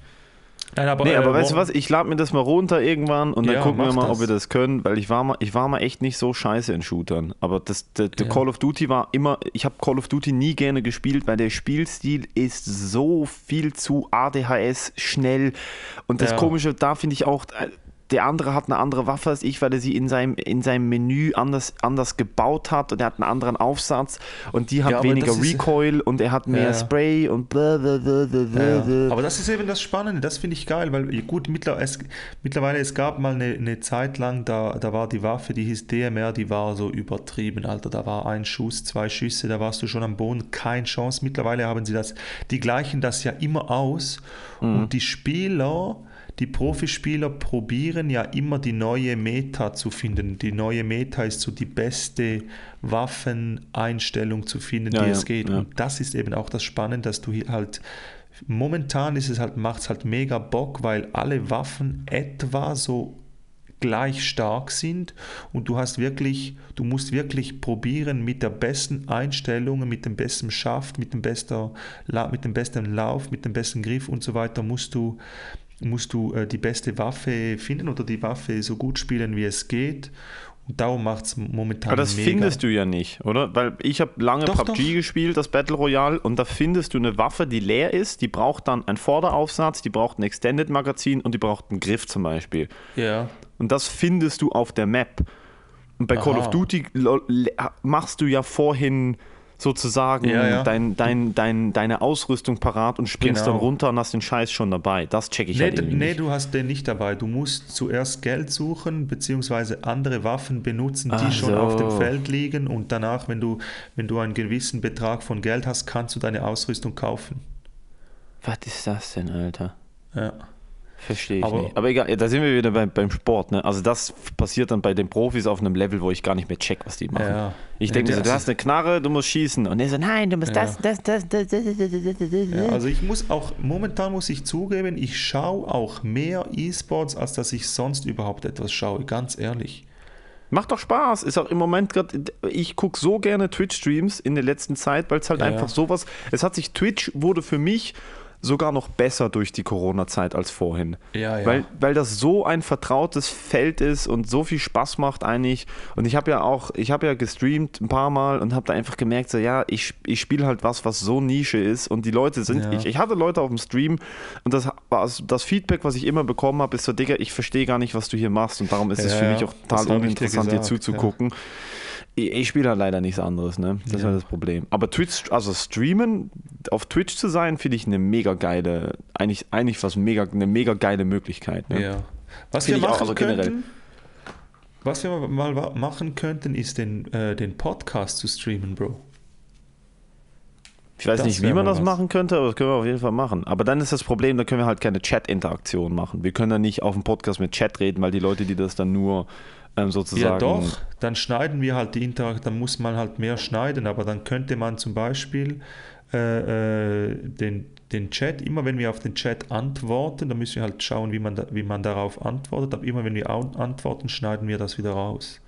Nein, aber, Nee, aber äh, weißt du was? Ich lade mir das mal runter irgendwann und dann Ja, gucken wir mal, das. ob wir das können, weil ich war mal, ich war mal echt nicht so scheiße in Shootern. Aber das, der, der Ja. Call of Duty war immer, ich habe Call of Duty nie gerne gespielt, weil der Spielstil ist so viel zu ADHS schnell. Und das Ja. Komische, da finde ich auch, äh, der andere hat eine andere Waffe als ich, weil er sie in seinem, in seinem Menü anders, anders gebaut hat und er hat einen anderen Aufsatz und die hat Ja, weniger Recoil und er hat mehr Ja. Spray und bla bla bla bla. Ja, aber das ist eben das Spannende, das finde ich geil, weil gut, mittler, es, mittlerweile, es gab mal eine, eine Zeit lang, da, da war die Waffe, die hieß DMR, die war so übertrieben, Alter, da war ein Schuss, zwei Schüsse, da warst du schon am Boden, keine Chance. Mittlerweile haben sie das, die gleichen das ja immer aus und die Spieler, die Profispieler probieren ja immer die neue Meta zu finden. Die neue Meta ist so die beste Waffeneinstellung zu finden, Ja, die ja, es geht. ja. Und das ist eben auch das Spannende, dass du hier halt momentan ist es halt, macht es halt mega Bock, weil alle Waffen etwa so gleich stark sind und du hast wirklich, du musst wirklich probieren mit der besten Einstellung, mit dem besten Schaft, mit dem besten, La- mit dem besten Lauf, mit dem besten Griff und so weiter musst du musst du äh, die beste Waffe finden oder die Waffe so gut spielen, wie es geht. Und darum macht es momentan Aber das mega. findest du ja nicht, oder? Weil ich habe lange Doch, PUBG doch. gespielt, das Battle Royale, und da findest du eine Waffe, die leer ist, die braucht dann einen Vorderaufsatz, die braucht ein Extended Magazin und die braucht einen Griff zum Beispiel. Ja. Und das findest du auf der Map. Und bei Call Aha. of Duty machst du ja vorhin sozusagen Ja, ja. Dein, dein, dein, deine Ausrüstung parat und springst Genau. dann runter und hast den Scheiß schon dabei. Das checke ich Nee, halt nee, nicht. du hast den nicht dabei. Du musst zuerst Geld suchen, beziehungsweise andere Waffen benutzen, die Ach schon auf dem so. Feld liegen. Und danach, wenn du, wenn du einen gewissen Betrag von Geld hast, kannst du deine Ausrüstung kaufen. Was ist das denn, Alter? Ja. Verstehe ich aber, nicht. Aber egal, da sind wir wieder beim, beim Sport. Ne? Also das passiert dann bei den Profis auf einem Level, wo ich gar nicht mehr check, was die machen. Ja. Ich denke, ja, du hast eine Knarre, du musst schießen. Und er so, nein, du musst ja. das, das, das, das, das, das, das. das. Ja, also ich muss auch, momentan muss ich zugeben, ich schaue auch mehr E-Sports, als dass ich sonst überhaupt etwas schaue, ganz ehrlich. Macht doch Spaß. Ist auch im Moment gerade, ich gucke so gerne Twitch-Streams in der letzten Zeit, weil es halt ja, einfach sowas, es hat sich, Twitch wurde für mich sogar noch besser durch die Corona-Zeit als vorhin. Ja, ja. Weil, weil das so ein vertrautes Feld ist und so viel Spaß macht eigentlich. Und ich habe ja auch, ich habe ja gestreamt ein paar Mal und habe da einfach gemerkt, so ja, ich, ich spiele halt was, was so Nische ist und die Leute sind, Ja. ich, ich hatte Leute auf dem Stream und das war das Feedback, was ich immer bekommen habe, ist so, Digga, ich verstehe gar nicht, was du hier machst und darum ist es Ja, für mich ja, auch total uninteressant, dir zuzugucken. Ich, ich spiele halt leider nichts anderes, ne? Das ist Ja. halt das Problem. Aber Twitch, also streamen, auf Twitch zu sein, finde ich eine mega geile, eigentlich, eigentlich was mega, eine mega geile Möglichkeit. Ne? Ja. Was wir auch, machen also könnten, was wir mal machen könnten, ist den, äh, den Podcast zu streamen, Bro. Ich weiß Das nicht, wie man das was. machen könnte, aber das können wir auf jeden Fall machen. Aber dann ist das Problem, da können wir halt keine Chat-Interaktion machen. Wir können dann nicht auf dem Podcast mit Chat reden, weil die Leute, die das dann nur ähm, sozusagen. Ja, doch. Dann schneiden wir halt die Interaktion, dann muss man halt mehr schneiden, aber dann könnte man zum Beispiel äh, äh, den, den Chat, immer wenn wir auf den Chat antworten, dann müssen wir halt schauen, wie man, da, wie man darauf antwortet, aber immer wenn wir antworten, schneiden wir das wieder raus.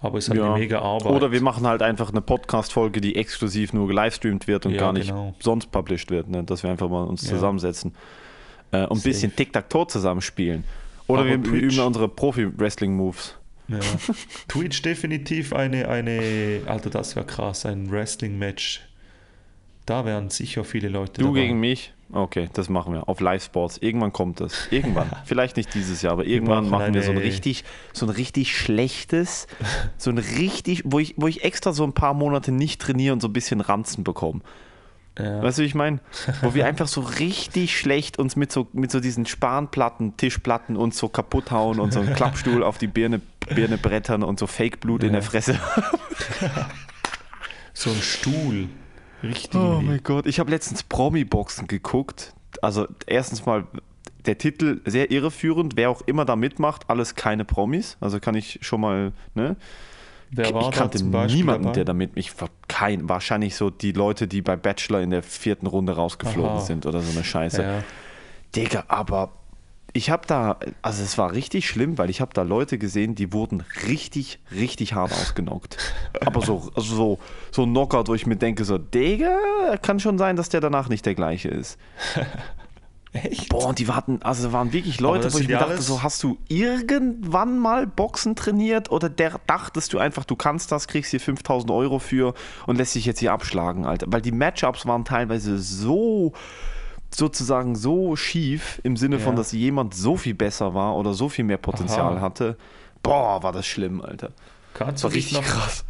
Aber es ist halt Ja. eine mega Arbeit. Oder wir machen halt einfach eine Podcast-Folge, die exklusiv nur gelivestreamt wird und Ja, gar nicht genau. sonst published wird. Ne? Dass wir einfach mal uns Ja. zusammensetzen äh, und ein bisschen Tic-Tac-Toe zusammenspielen. Oder Aber wir, wir Twitch- üben unsere Profi-Wrestling-Moves. Ja. Twitch definitiv eine, eine, Alter, das wäre krass, ein Wrestling-Match. Da wären sicher viele Leute Du dabei. gegen mich? Okay, das machen wir. Auf Live-Sports. Irgendwann kommt das. Irgendwann. Vielleicht nicht dieses Jahr, aber irgendwann machen machen wir so ein richtig, so ein richtig schlechtes, so ein richtig, wo ich, wo ich extra so ein paar Monate nicht trainiere und so ein bisschen Ranzen bekomme. Ja. Weißt du, wie ich meine? Wo wir einfach so richtig schlecht uns mit so, mit so diesen Spanplatten, Tischplatten und so kaputt hauen und so einen Klappstuhl auf die Birne, Birne brettern und so Fake-Blut in Ja. der Fresse. So ein Stuhl. Richtig. Oh mein Gott, ich habe letztens Promi-Boxen geguckt. Also erstens mal der Titel sehr irreführend, wer auch immer da mitmacht, alles keine Promis. Also kann ich schon mal, ne? Wer war ich kannte niemanden, dabei? der damit mich war kein wahrscheinlich so die Leute, die bei Bachelor in der vierten Runde rausgeflogen Aha. sind oder so eine Scheiße. Ja. Digga, aber ich habe da, also es war richtig schlimm, weil ich habe da Leute gesehen, die wurden richtig, richtig hart ausgenockt. Aber so, also so, so ein Knockout, wo ich mir denke, so, Digga, kann schon sein, dass der danach nicht der gleiche ist. Echt? Boah, und die hatten, also waren wirklich Leute, wo ich mir dachte, alles- so, hast du irgendwann mal Boxen trainiert oder der, dachtest du einfach, du kannst das, kriegst hier 5000 Euro für und lässt dich jetzt hier abschlagen, Alter. Weil die Matchups waren teilweise so, sozusagen so schief, im Sinne von, Ja. dass jemand so viel besser war oder so viel mehr Potenzial Aha. hatte. Boah, war das schlimm, Alter. Kannst, du war dich richtig noch, krass.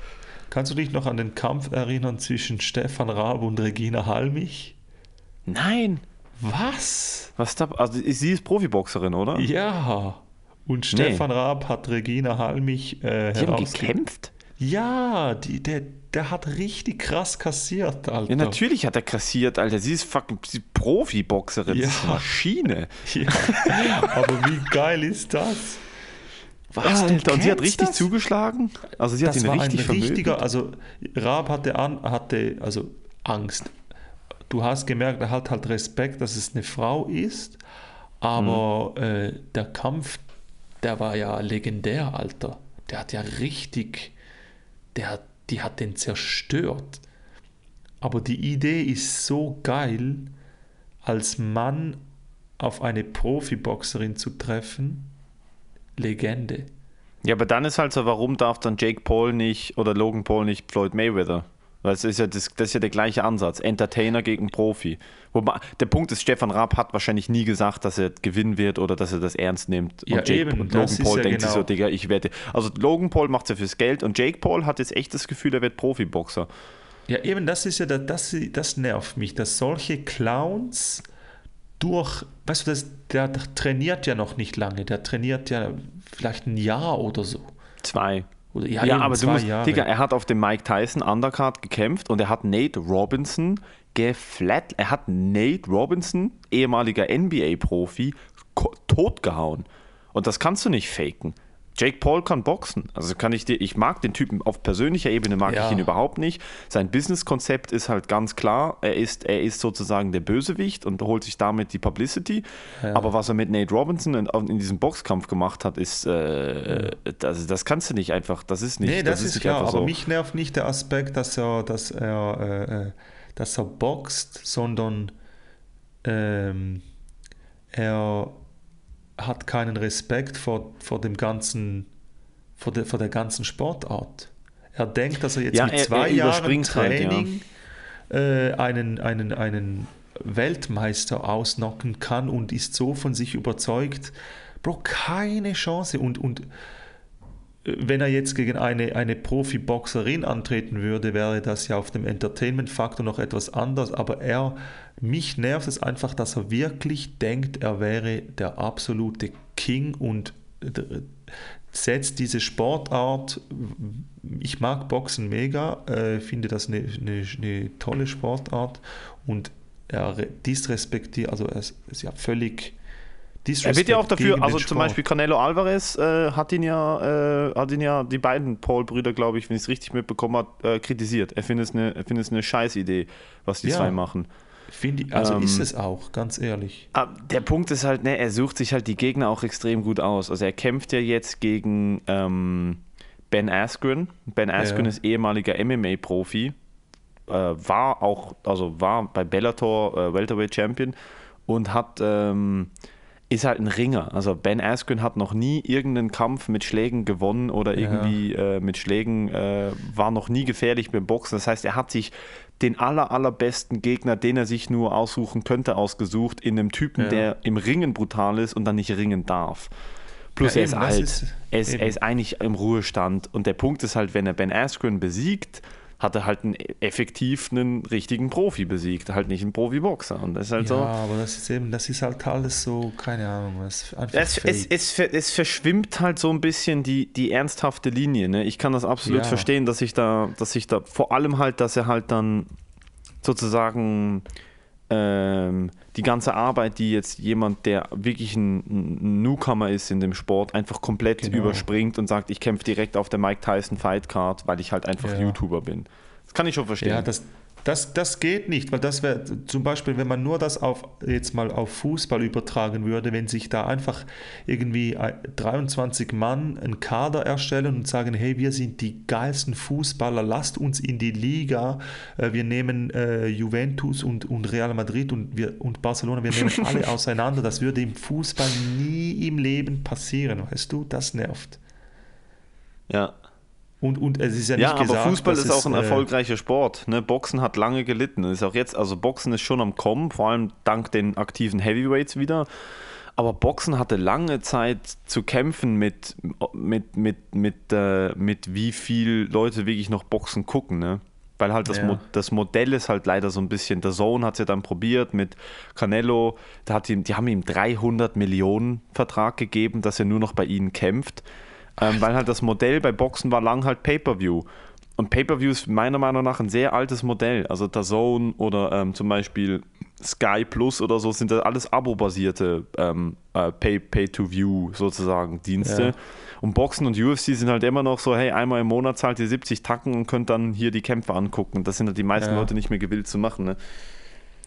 kannst du dich noch an den Kampf erinnern zwischen Stefan Raab und Regina Halmich? Nein. Was? Was da, also sie ist Profiboxerin, oder? Ja. Und Stefan Raab hat Regina Halmich äh, Die haben herausge- gekämpft? Ja, die, der, der hat richtig krass kassiert, Alter. Ja, natürlich hat er kassiert, Alter. Sie ist fucking sie ist Profiboxerin. Ja. Ist eine Maschine. Ja. Aber wie geil ist das? Was, Alter? Und sie hat richtig das? zugeschlagen? Also sie hat das ihn war richtig ein vermöbelt? richtiger, also Raab hatte, an, hatte also Angst. Du hast gemerkt, er hat halt Respekt, dass es eine Frau ist, aber Mhm. äh, der Kampf, der war ja legendär, Alter. Der hat ja richtig, der, hat- die hat den zerstört. Aber die Idee ist so geil, als Mann auf eine Profiboxerin zu treffen. Legende. Ja, aber dann ist halt so, warum darf dann Jake Paul nicht oder Logan Paul nicht Floyd Mayweather? Weil es ist ja das, das ist ja der gleiche Ansatz. Entertainer gegen Profi. Wobei, der Punkt ist, Stefan Raab hat wahrscheinlich nie gesagt, dass er gewinnen wird oder dass er das ernst nimmt. Ja, und Jake eben, und das Logan Paul ja denkt sich genau- so, Digga, ich werde. Also Logan Paul macht es ja fürs Geld und Jake Paul hat jetzt echt das Gefühl, er wird Profiboxer. Ja, eben, das ist ja, der- das, das nervt mich, dass solche Clowns durch, weißt du, das, der trainiert ja noch nicht lange, der trainiert ja vielleicht ein Jahr oder so. Zwei. Oder, ja, Ja, aber du musst, Jahre. Digga, er hat auf dem Mike Tyson Undercard gekämpft und er hat Nate Robinson geflat, er hat Nate Robinson, ehemaliger NBA-Profi, totgehauen. Und das kannst du nicht faken. Jake Paul kann boxen. Also kann ich dir, ich mag den Typen auf persönlicher Ebene mag Ja. ich ihn überhaupt nicht. Sein Business-Konzept ist halt ganz klar. Er ist, er ist sozusagen der Bösewicht und holt sich damit die Publicity. Aber was er mit Nate Robinson in, in diesem Boxkampf gemacht hat, ist, äh, das, das kannst du nicht einfach. Das ist nicht. nee, das, ist nicht klar, aber so. mich nervt nicht der Aspekt, dass er, dass er, äh, äh, dass er boxt, sondern ähm, er hat keinen Respekt vor, vor dem ganzen, vor der, vor der ganzen Sportart. Er denkt, dass er jetzt Ja, mit er- zwei er Jahren überspringt halt, ja. Training äh, einen, einen, einen Weltmeister ausnocken kann und ist so von sich überzeugt. Bro, keine Chance. Und, und wenn er jetzt gegen eine, eine Profiboxerin antreten würde, wäre das ja auf dem Entertainment-Faktor noch etwas anders. Aber er, mich nervt es einfach, dass er wirklich denkt, er wäre der absolute King und setzt diese Sportart. Ich mag Boxen mega, äh, finde das eine, eine, eine tolle Sportart und er re- disrespektiert, also er ist, ist ja völlig Er wird ja auch dafür, also zum. Beispiel Canelo Alvarez äh, hat ihn ja, äh, hat ihn ja die beiden Paul-Brüder, glaube ich, wenn ich es richtig mitbekommen habe, äh, kritisiert. Er findet es eine, er findet es eine Scheißidee, was die Ja. zwei machen. Ich, also Ähm, ist es auch, ganz ehrlich. Aber der Punkt ist halt, ne, er sucht sich halt die Gegner auch extrem gut aus. Also er kämpft ja jetzt gegen ähm, Ben Askren. Ben Askren Ja. ist ehemaliger MMA-Profi, äh, war auch, also war bei Bellator äh, Welterweight Champion und hat ähm, ist halt ein Ringer. Also Ben Askren hat noch nie irgendeinen Kampf mit Schlägen gewonnen oder Ja. irgendwie äh, mit Schlägen äh, war noch nie gefährlich beim Boxen. Das heißt, er hat sich den aller, allerbesten Gegner, den er sich nur aussuchen könnte, ausgesucht, in einem Typen, Ja. der im Ringen brutal ist und dann nicht ringen darf. Plus Ja, er ist eben, das alt, ist- er, ist, er ist eigentlich im Ruhestand und der Punkt ist halt, wenn er Ben Askren besiegt, hat er halt einen, effektiv einen richtigen Profi besiegt, halt nicht einen Profiboxer. Und das ist halt ja, so. aber das ist eben, das ist halt alles so, keine Ahnung, Es, es, es, es verschwimmt halt so ein bisschen die, die ernsthafte Linie. Ne? Ich kann das absolut Ja. verstehen, dass ich da, dass ich da, vor allem halt, dass er halt dann sozusagen ähm, die ganze Arbeit, die jetzt jemand, der wirklich ein, Newcomer ist in dem Sport, einfach komplett Genau. überspringt und sagt, ich kämpfe direkt auf der Mike Tyson Fight Card, weil ich halt einfach Ja. YouTuber bin. Das kann ich schon verstehen. Ja, das, das, das geht nicht, weil das wäre zum Beispiel, wenn man nur das auf jetzt mal auf Fußball übertragen würde, wenn sich da einfach irgendwie äh, 23 Mann einen Kader erstellen und sagen, hey, wir sind die geilsten Fußballer, lasst uns in die Liga, äh, wir nehmen äh, Juventus und, und Real Madrid und, wir, und Barcelona, wir nehmen alle auseinander, das würde im Fußball nie im Leben passieren, weißt du, das nervt. ja. Und, und es ist ja nicht Ja, aber gesagt, Fußball dass ist auch ein äh, erfolgreicher Sport. Ne? Boxen hat lange gelitten. Ist auch jetzt, also Boxen ist schon am Kommen, vor allem dank den aktiven Heavyweights wieder. Aber Boxen hatte lange Zeit zu kämpfen mit, mit, mit, mit, äh, mit wie viel Leute wirklich noch Boxen gucken. Ne? Weil halt das, Ja. Mo das Modell ist halt leider so ein bisschen, der Zone hat es ja dann probiert mit Canelo, da hat ihm, die haben ihm 300 Millionen Vertrag gegeben, dass er nur noch bei ihnen kämpft. Ähm, weil halt das Modell bei Boxen war lang halt Pay-Per-View. Und Pay-Per-View ist meiner Meinung nach ein sehr altes Modell. Also der Zone oder ähm, zum Beispiel Sky Plus oder so sind das alles abo-basierte ähm, äh, Pay- Pay-to-View sozusagen Dienste. Ja. Und Boxen und UFC sind halt immer noch so, hey, einmal im Monat zahlt ihr 70 Tacken und könnt dann hier die Kämpfe angucken. Das sind halt die meisten Ja. Leute nicht mehr gewillt zu machen. Ne?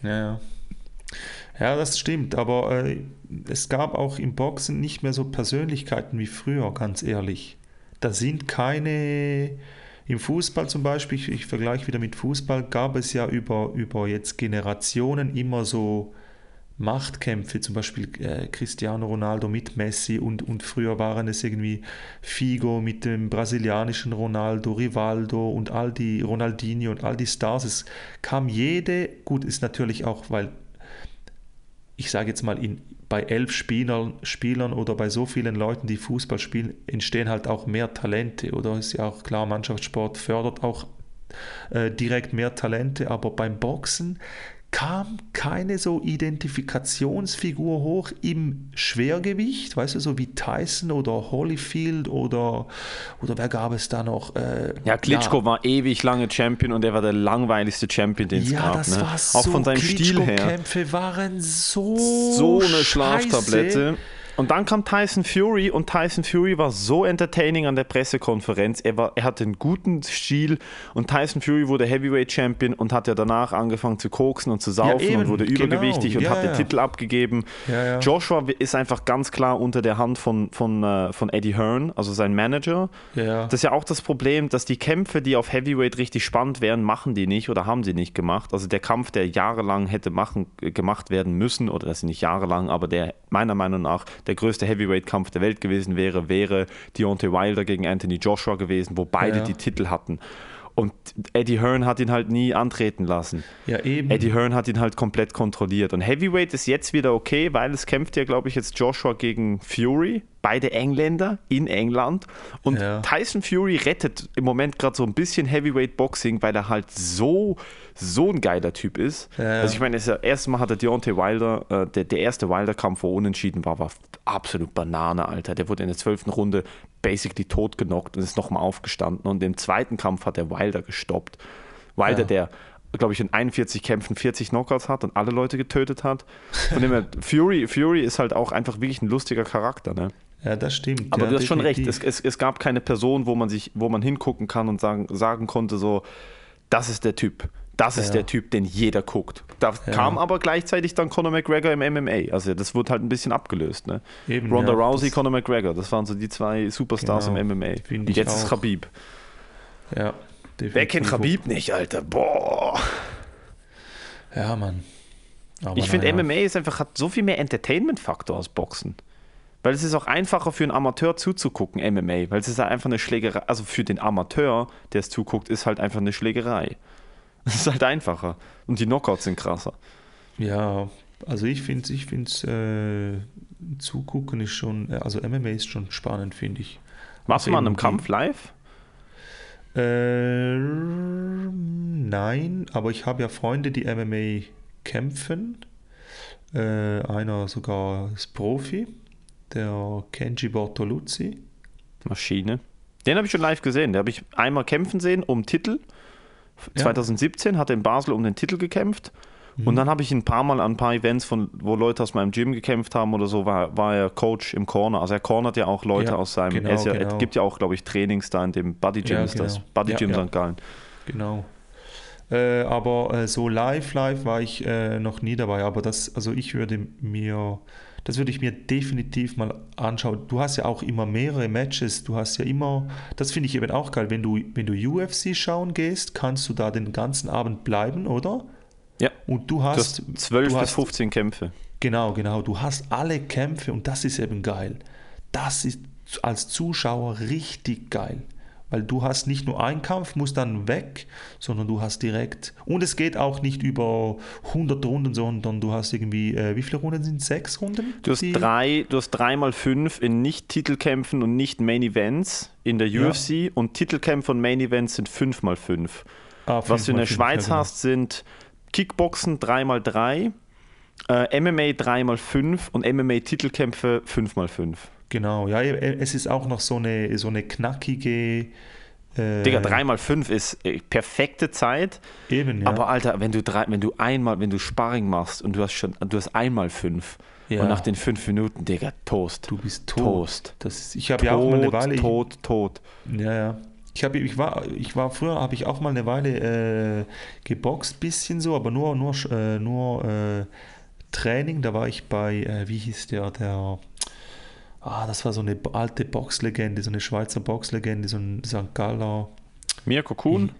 Ja, ja. Ja, das stimmt, aber äh, es gab auch im Boxen nicht mehr so Persönlichkeiten wie früher, ganz ehrlich. Da sind keine, im Fußball zum Beispiel, ich, ich vergleiche wieder mit Fußball, gab es ja über, über jetzt Generationen immer so Machtkämpfe, zum Beispiel äh, Cristiano Ronaldo mit Messi und, und früher waren es irgendwie Figo mit dem brasilianischen Ronaldo, Rivaldo und all die Ronaldinho und all die Stars. Es kam jede, gut, ist natürlich auch, weil ich sage jetzt mal, in, bei elf Spielern, Spielern oder bei so vielen Leuten, die Fußball spielen, entstehen halt auch mehr Talente. Oder ist ja auch klar, Mannschaftssport fördert auch äh, direkt mehr Talente, aber beim Boxen kam keine so Identifikationsfigur hoch im Schwergewicht, weißt du, so wie Tyson oder Holyfield oder, oder wer gab es da noch? Äh, Ja, Klitschko war ewig lange Champion und er war der langweiligste Champion, den es ja, gab. das ne? war so. Auch von seinem Stil her. Klitschko-Kämpfe waren so so eine scheiße. Schlaftablette. Und dann kam Tyson Fury und Tyson Fury war so entertaining an der Pressekonferenz. Er, war, er hatte einen guten Stil und Tyson Fury wurde Heavyweight Champion und hat ja danach angefangen zu koksen und zu saufen eben, und wurde genau. übergewichtig und Ja, hat den ja. Titel abgegeben. Ja, ja. Joshua ist einfach ganz klar unter der Hand von, von, äh, von Eddie Hearn, also sein Manager. Ja. Das ist ja auch das Problem, dass die Kämpfe, die auf Heavyweight richtig spannend wären, machen die nicht oder haben sie nicht gemacht. Also der Kampf, der jahrelang hätte machen, gemacht werden müssen, oder das ist nicht jahrelang, aber der meiner Meinung nach der größte Heavyweight-Kampf der Welt gewesen wäre, wäre Deontay Wilder gegen Anthony Joshua gewesen, wo beide Ja. die Titel hatten. Und Eddie Hearn hat ihn halt nie antreten lassen. ja, eben. Eddie Hearn hat ihn halt komplett kontrolliert. Und Heavyweight ist jetzt wieder okay, weil es kämpft ja, glaube ich, jetzt Joshua gegen Fury. Beide Engländer in England. Und Ja. Tyson Fury rettet im Moment gerade so ein bisschen Heavyweight Boxing, weil er halt so, so ein geiler Typ ist. Ja. Also ich meine, das erste Mal hat der Deontay Wilder, äh, der, der erste Wilder-Kampf, wo unentschieden war, war absolut Banane, Alter. Der wurde in der zwölften Runde basically totgenockt und ist nochmal aufgestanden. Und im zweiten Kampf hat der Wilder gestoppt. Wilder, Ja. der glaube ich, in 41 Kämpfen 40 Knockouts hat und alle Leute getötet hat. Von dem her, Fury, Fury ist halt auch einfach wirklich ein lustiger Charakter. Ne? ja, das stimmt. Aber ja, du hast schon recht, definitiv. es, es, es gab keine Person, wo man sich, wo man hingucken kann und sagen, sagen konnte, so, das ist der Typ. Das ist Ja. der Typ, den jeder guckt. Da kam aber gleichzeitig dann Conor McGregor im MMA. Also das wurde halt ein bisschen abgelöst. Ne? Eben, Ronda ja, Rousey, Conor McGregor, das waren so die zwei Superstars Genau, im MMA. Und jetzt ist. Khabib. Ja, Wer kennt definitiv. Khabib nicht, Alter? Boah. Ja, Mann. Aber Ich finde. MMA ist einfach, hat so viel mehr Entertainment-Faktor als Boxen. Weil es ist auch einfacher für einen Amateur zuzugucken, MMA, weil es ist halt einfach eine Schlägerei. Also für den Amateur, der es zuguckt, ist halt einfach eine Schlägerei. Es ist halt einfacher. Und die Knockouts sind krasser. Ja, also ich finde ich find's, äh, zugucken ist schon, äh, also MMA ist schon spannend, finde ich. Warst du Also mal an einem Kampf live? Äh, nein, aber ich habe ja Freunde, die MMA kämpfen. Äh, einer sogar ist Profi, der Kenji Bortoluzzi. Maschine. Den habe ich schon live gesehen. Den habe ich einmal kämpfen sehen um Titel. Ja. 2017 hat er in Basel um den Titel gekämpft. Mhm. Und dann habe ich ein paar Mal an ein paar Events, von, wo Leute aus meinem Gym gekämpft haben oder so, war, war er Coach im Corner. Also er cornert ja auch Leute Ja, aus seinem. genau, er, ja, genau. er gibt ja auch, glaube ich, Trainings da in dem Buddy Gym Ja, ist das. genau. Buddy Ja, Gym ja. St. Gallen. Genau. Äh, aber äh, so live, live war ich äh, noch nie dabei. Aber das, also ich würde mir, das würde ich mir definitiv mal anschauen. Du hast ja auch immer mehrere Matches. Du hast ja immer, das finde ich eben auch geil. Wenn du, wenn du UFC schauen gehst, kannst du da den ganzen Abend bleiben, oder? Ja. Und du Du hast, hast 12 du bis hast, 15 Kämpfe. Genau, genau. Du hast alle Kämpfe und das ist eben geil. Das ist als Zuschauer richtig geil. Weil du hast nicht nur einen Kampf, musst dann weg, sondern du hast direkt. Und es geht auch nicht über 100 Runden, sondern du hast irgendwie, äh, wie viele Runden sind? Sechs Runden? Du hast drei, du hast dreimal fünf in Nicht-Titelkämpfen und Nicht-Main-Events in der Ja. UFC und Titelkämpfe und Main-Events sind fünf mal fünf. Ah, Was du in der fünfmal fünf, Schweiz ja, genau. hast, sind Kickboxen 3x3, äh, MMA 3x5 und MMA-Titelkämpfe 5x5. Genau, ja, es ist auch noch so eine, so eine knackige. Äh, Digga, 3x5 ist äh, perfekte Zeit, Eben, ja. aber Alter, wenn du, drei, wenn du einmal, wenn du Sparring machst und du hast schon, du hast einmal fünf Ja. und nach den fünf Minuten, Digga, Toast. du bist tot. Toast. Das ist, ich habe ja auch mal eine Weile. tot, tot. Ja, ja. Ich, hab, ich, war, ich war früher, habe ich auch mal eine Weile äh, geboxt, bisschen so, aber nur, nur, äh, nur äh, Training. Da war ich bei, äh, wie hieß der, der, ah, das war so eine alte Boxlegende, so eine Schweizer Boxlegende, so ein St. Galler. Mirko Kuhn?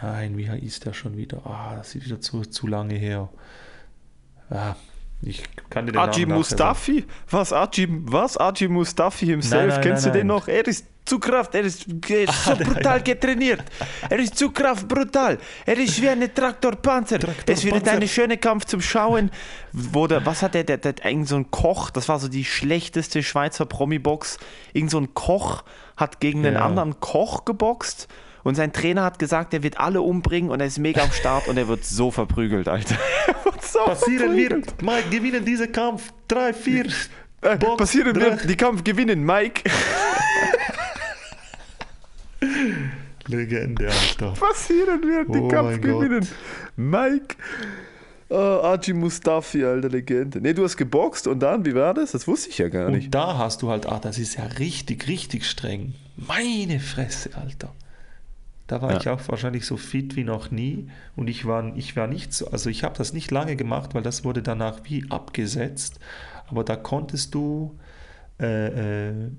Nein, wie hieß der schon wieder? Ah, das ist wieder zu, zu lange her. Ah, ich kann dir den Aji Namen. Mustafi? Was, Aji, was? Aji Mustafi himself? Nein, nein, Kennst nein, du den noch? Er ist zu Kraft, er ist, er ist so brutal getrainiert. Er ist zu Kraft brutal. Er ist wie eine Traktorpanzer. Es wird ein schöner Kampf zum Schauen. Wo der, was hat der, der, der, irgend so ein Koch, das war so die schlechteste Schweizer Promi-Box. Irgend so ein Koch hat gegen einen Ja. anderen Koch geboxt. Und sein Trainer hat gesagt, er wird alle umbringen und er ist mega am Start und er wird so verprügelt, Alter. Er so Passieren verprügelt. wird. Mike, gewinnen diesen Kampf. Drei, vier. Äh, Box, passieren drei. wird, die Kampf gewinnen, Mike. Legende, Alter. Passieren wird, die Oh Kampf mein gewinnen, Mike. Oh, Archie Mustafi, alter Legende. Nee, du hast geboxt und dann, wie war das? Das wusste ich ja gar nicht. Und da hast du halt, ah, das ist ja richtig, richtig streng. Meine Fresse, Alter. Da war Ja. ich auch wahrscheinlich so fit wie noch nie und ich war, ich war nicht so, also ich habe das nicht lange gemacht, weil das wurde danach wie abgesetzt. Aber da konntest du äh, äh,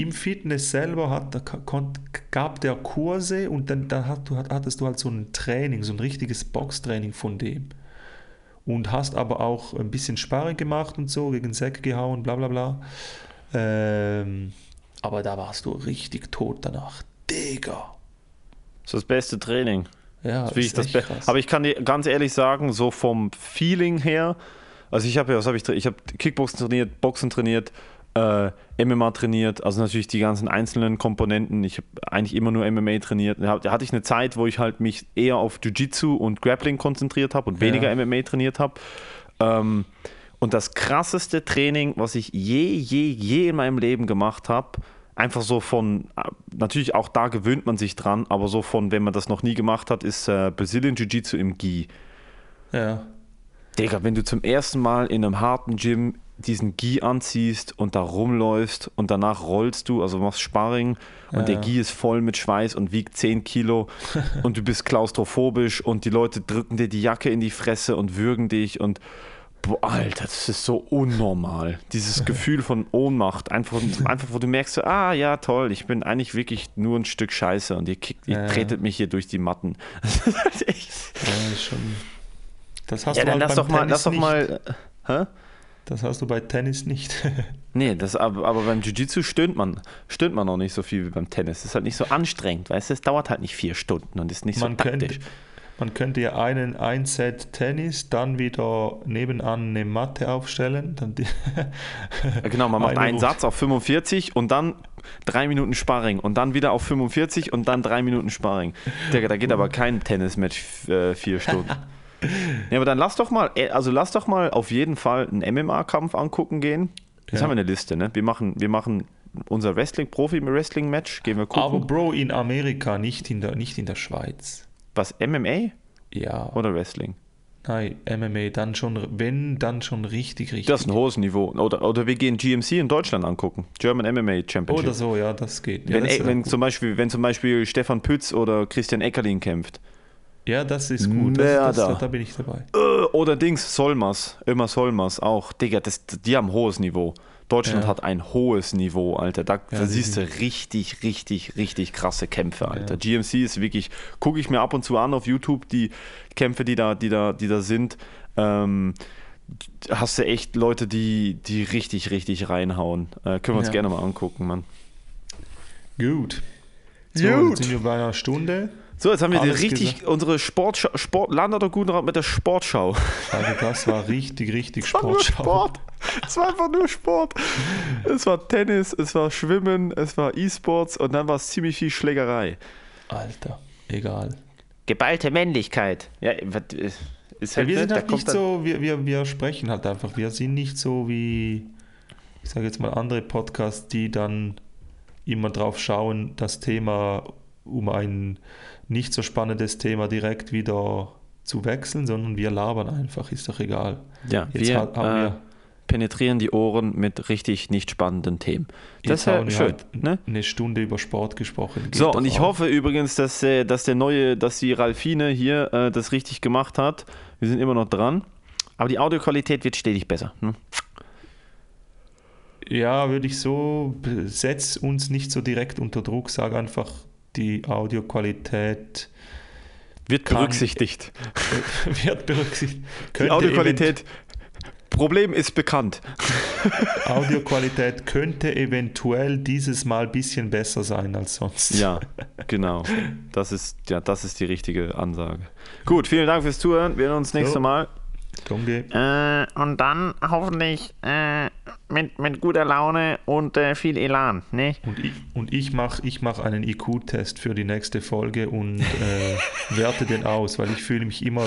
im Fitness selber hat, gab der Kurse und dann, dann hat, hattest du halt so ein Training, so ein richtiges Boxtraining von dem. Und hast aber auch ein bisschen Sparring gemacht und so, gegen Säcke gehauen, bla bla bla. Ähm, aber da warst du richtig tot danach. Digga. Das ist das beste Training. Ja, Das ist das Be- krass. Aber ich kann dir ganz ehrlich sagen, so vom Feeling her, also ich habe ja, was habe ich Ich habe Kickboxen trainiert, Boxen trainiert, äh, MMA trainiert, also natürlich die ganzen einzelnen Komponenten. Ich habe eigentlich immer nur MMA trainiert. Da hatte ich eine Zeit, wo ich halt mich eher auf Jiu-Jitsu und Grappling konzentriert habe und weniger MMA trainiert habe. Ähm, und das krasseste Training, was ich je, je, je in meinem Leben gemacht habe, einfach so von, äh, natürlich auch da gewöhnt man sich dran, aber so von, wenn man das noch nie gemacht hat, ist äh, Brazilian Jiu-Jitsu im Gi. ja. Digga, wenn du zum ersten Mal in einem harten Gym diesen Gi anziehst und da rumläufst und danach rollst du, also machst Sparring und Ja, der ja. Gi ist voll mit Schweiß und wiegt 10 Kilo und du bist klaustrophobisch und die Leute drücken dir die Jacke in die Fresse und würgen dich und boah, Alter, das ist so unnormal. Dieses Gefühl von Ohnmacht, einfach, einfach wo du merkst, so, ah ja, toll, ich bin eigentlich wirklich nur ein Stück Scheiße und ihr, kickt, ihr Ja, ja. tretet mich hier durch die Matten. Das ist halt echt. ja, schon. Das hast Ja, du dann halt lass beim doch mal, lass doch mal. äh, Hä? Das hast du bei Tennis nicht. Nee, das, aber, aber beim Jiu-Jitsu stöhnt man, stöhnt man noch nicht so viel wie beim Tennis. Das ist halt nicht so anstrengend, weißt du? Es dauert halt nicht vier Stunden und ist nicht man, so könnte, taktisch. man könnte ja einen ein Set Tennis, dann wieder nebenan eine Matte aufstellen. Ja, Genau, man macht Eine einen Runde. Satz auf 45 und dann drei Minuten Sparring und dann wieder auf 45 und dann drei Minuten Sparring. Da geht aber kein Tennismatch äh, vier Stunden. Ja, aber dann lass doch mal, äh, also lass doch mal auf jeden Fall einen MMA-Kampf angucken gehen. Jetzt Ja. haben wir eine Liste, ne? Wir machen, wir machen unser Wrestling, Profi-Wrestling-Match, gehen wir gucken. Aber Bro, in Amerika, nicht in der, nicht in der Schweiz. Was, MMA Ja, oder Wrestling? nein, MMA, dann schon, wenn, dann schon richtig, richtig. Das ist ein hohes Niveau. Oder, oder wir gehen GMC in Deutschland angucken. German MMA Championship. Oder so, ja, das geht. Ja, wenn, das, äh, wenn, zum Beispiel, wenn zum Beispiel Stefan Pütz oder Christian Eckerlin kämpft. Ja, das ist gut. Das, das, Mörder. da, da bin ich dabei. Äh, Oder Dings, Solmers. Immer Solmers auch. Digga, das, die haben ein hohes Niveau. Deutschland Ja. hat ein hohes Niveau, Alter. Da, da die siehst du richtig, richtig, richtig krasse Kämpfe, Alter. Ja. GMC ist wirklich, gucke ich mir ab und zu an auf YouTube, die Kämpfe, die da, die da, die da sind. Ähm, hast du echt Leute, die, die richtig, richtig reinhauen. Äh, können wir uns Ja. gerne mal angucken, Mann. Gut. So, Gut. jetzt sind wir bei einer Stunde. So, jetzt haben wir richtig, gesagt. unsere Sportschau, Sport, landet doch gut mit der Sportschau. Also das war richtig, richtig Es war nur Sportschau. Sport. Es war einfach nur Sport. Es war Tennis, es war Schwimmen, es war E-Sports und dann war es ziemlich viel Schlägerei. Alter, egal. Geballte Männlichkeit. Ja, äh, ist Ja, halt, wir ne, sind halt nicht so, wir, wir, wir sprechen halt einfach. Wir sind nicht so wie, ich sage jetzt mal, andere Podcasts, die dann immer drauf schauen, das Thema um ein nicht so spannendes Thema direkt wieder zu wechseln, sondern wir labern einfach, ist doch egal. Ja, Jetzt wir, ha- haben äh, wir penetrieren die Ohren mit richtig nicht spannenden Themen. Das ist ja haben wir schön. halt Ne? eine Stunde über Sport gesprochen. Geht So, und ich auch. hoffe übrigens, dass, äh, dass der neue, dass die Ralfine hier äh, das richtig gemacht hat. Wir sind immer noch dran. Aber die Audioqualität wird stetig besser. Hm? Ja, würde ich so, setz uns nicht so direkt unter Druck, sag einfach, die Audioqualität Wird Kann- berücksichtigt. wird berücksichtigt. Die Audioqualität. Problem ist bekannt. Audioqualität könnte eventuell dieses Mal ein bisschen besser sein als sonst. Ja, genau. Das ist, ja, das ist die richtige Ansage. Gut, vielen Dank fürs Zuhören. Wir hören uns nächstes So. Mal. Danke. Äh, und dann hoffentlich äh, mit, mit guter Laune und äh, viel Elan, ne? Und ich, und ich mache ich mach einen IQ-Test für die nächste Folge und äh, werte den aus, weil ich fühle mich immer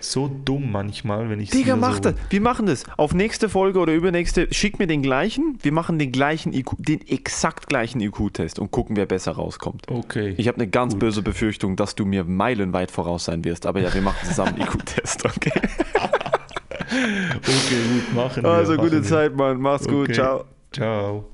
so dumm manchmal, wenn ich Digga, mach so, das. Wir machen das. Auf nächste Folge oder übernächste, schick mir den gleichen. Wir machen den gleichen IQ, den exakt gleichen IQ-Test und gucken, wer besser rauskommt. Okay. Ich habe eine ganz böse Befürchtung, dass du mir meilenweit voraus sein wirst. Aber ja, wir machen zusammen einen IQ-Test, okay? Okay, gut, machen wir. Also machen gute wir. Zeit, Mann. Mach's gut. Okay. Ciao. Ciao.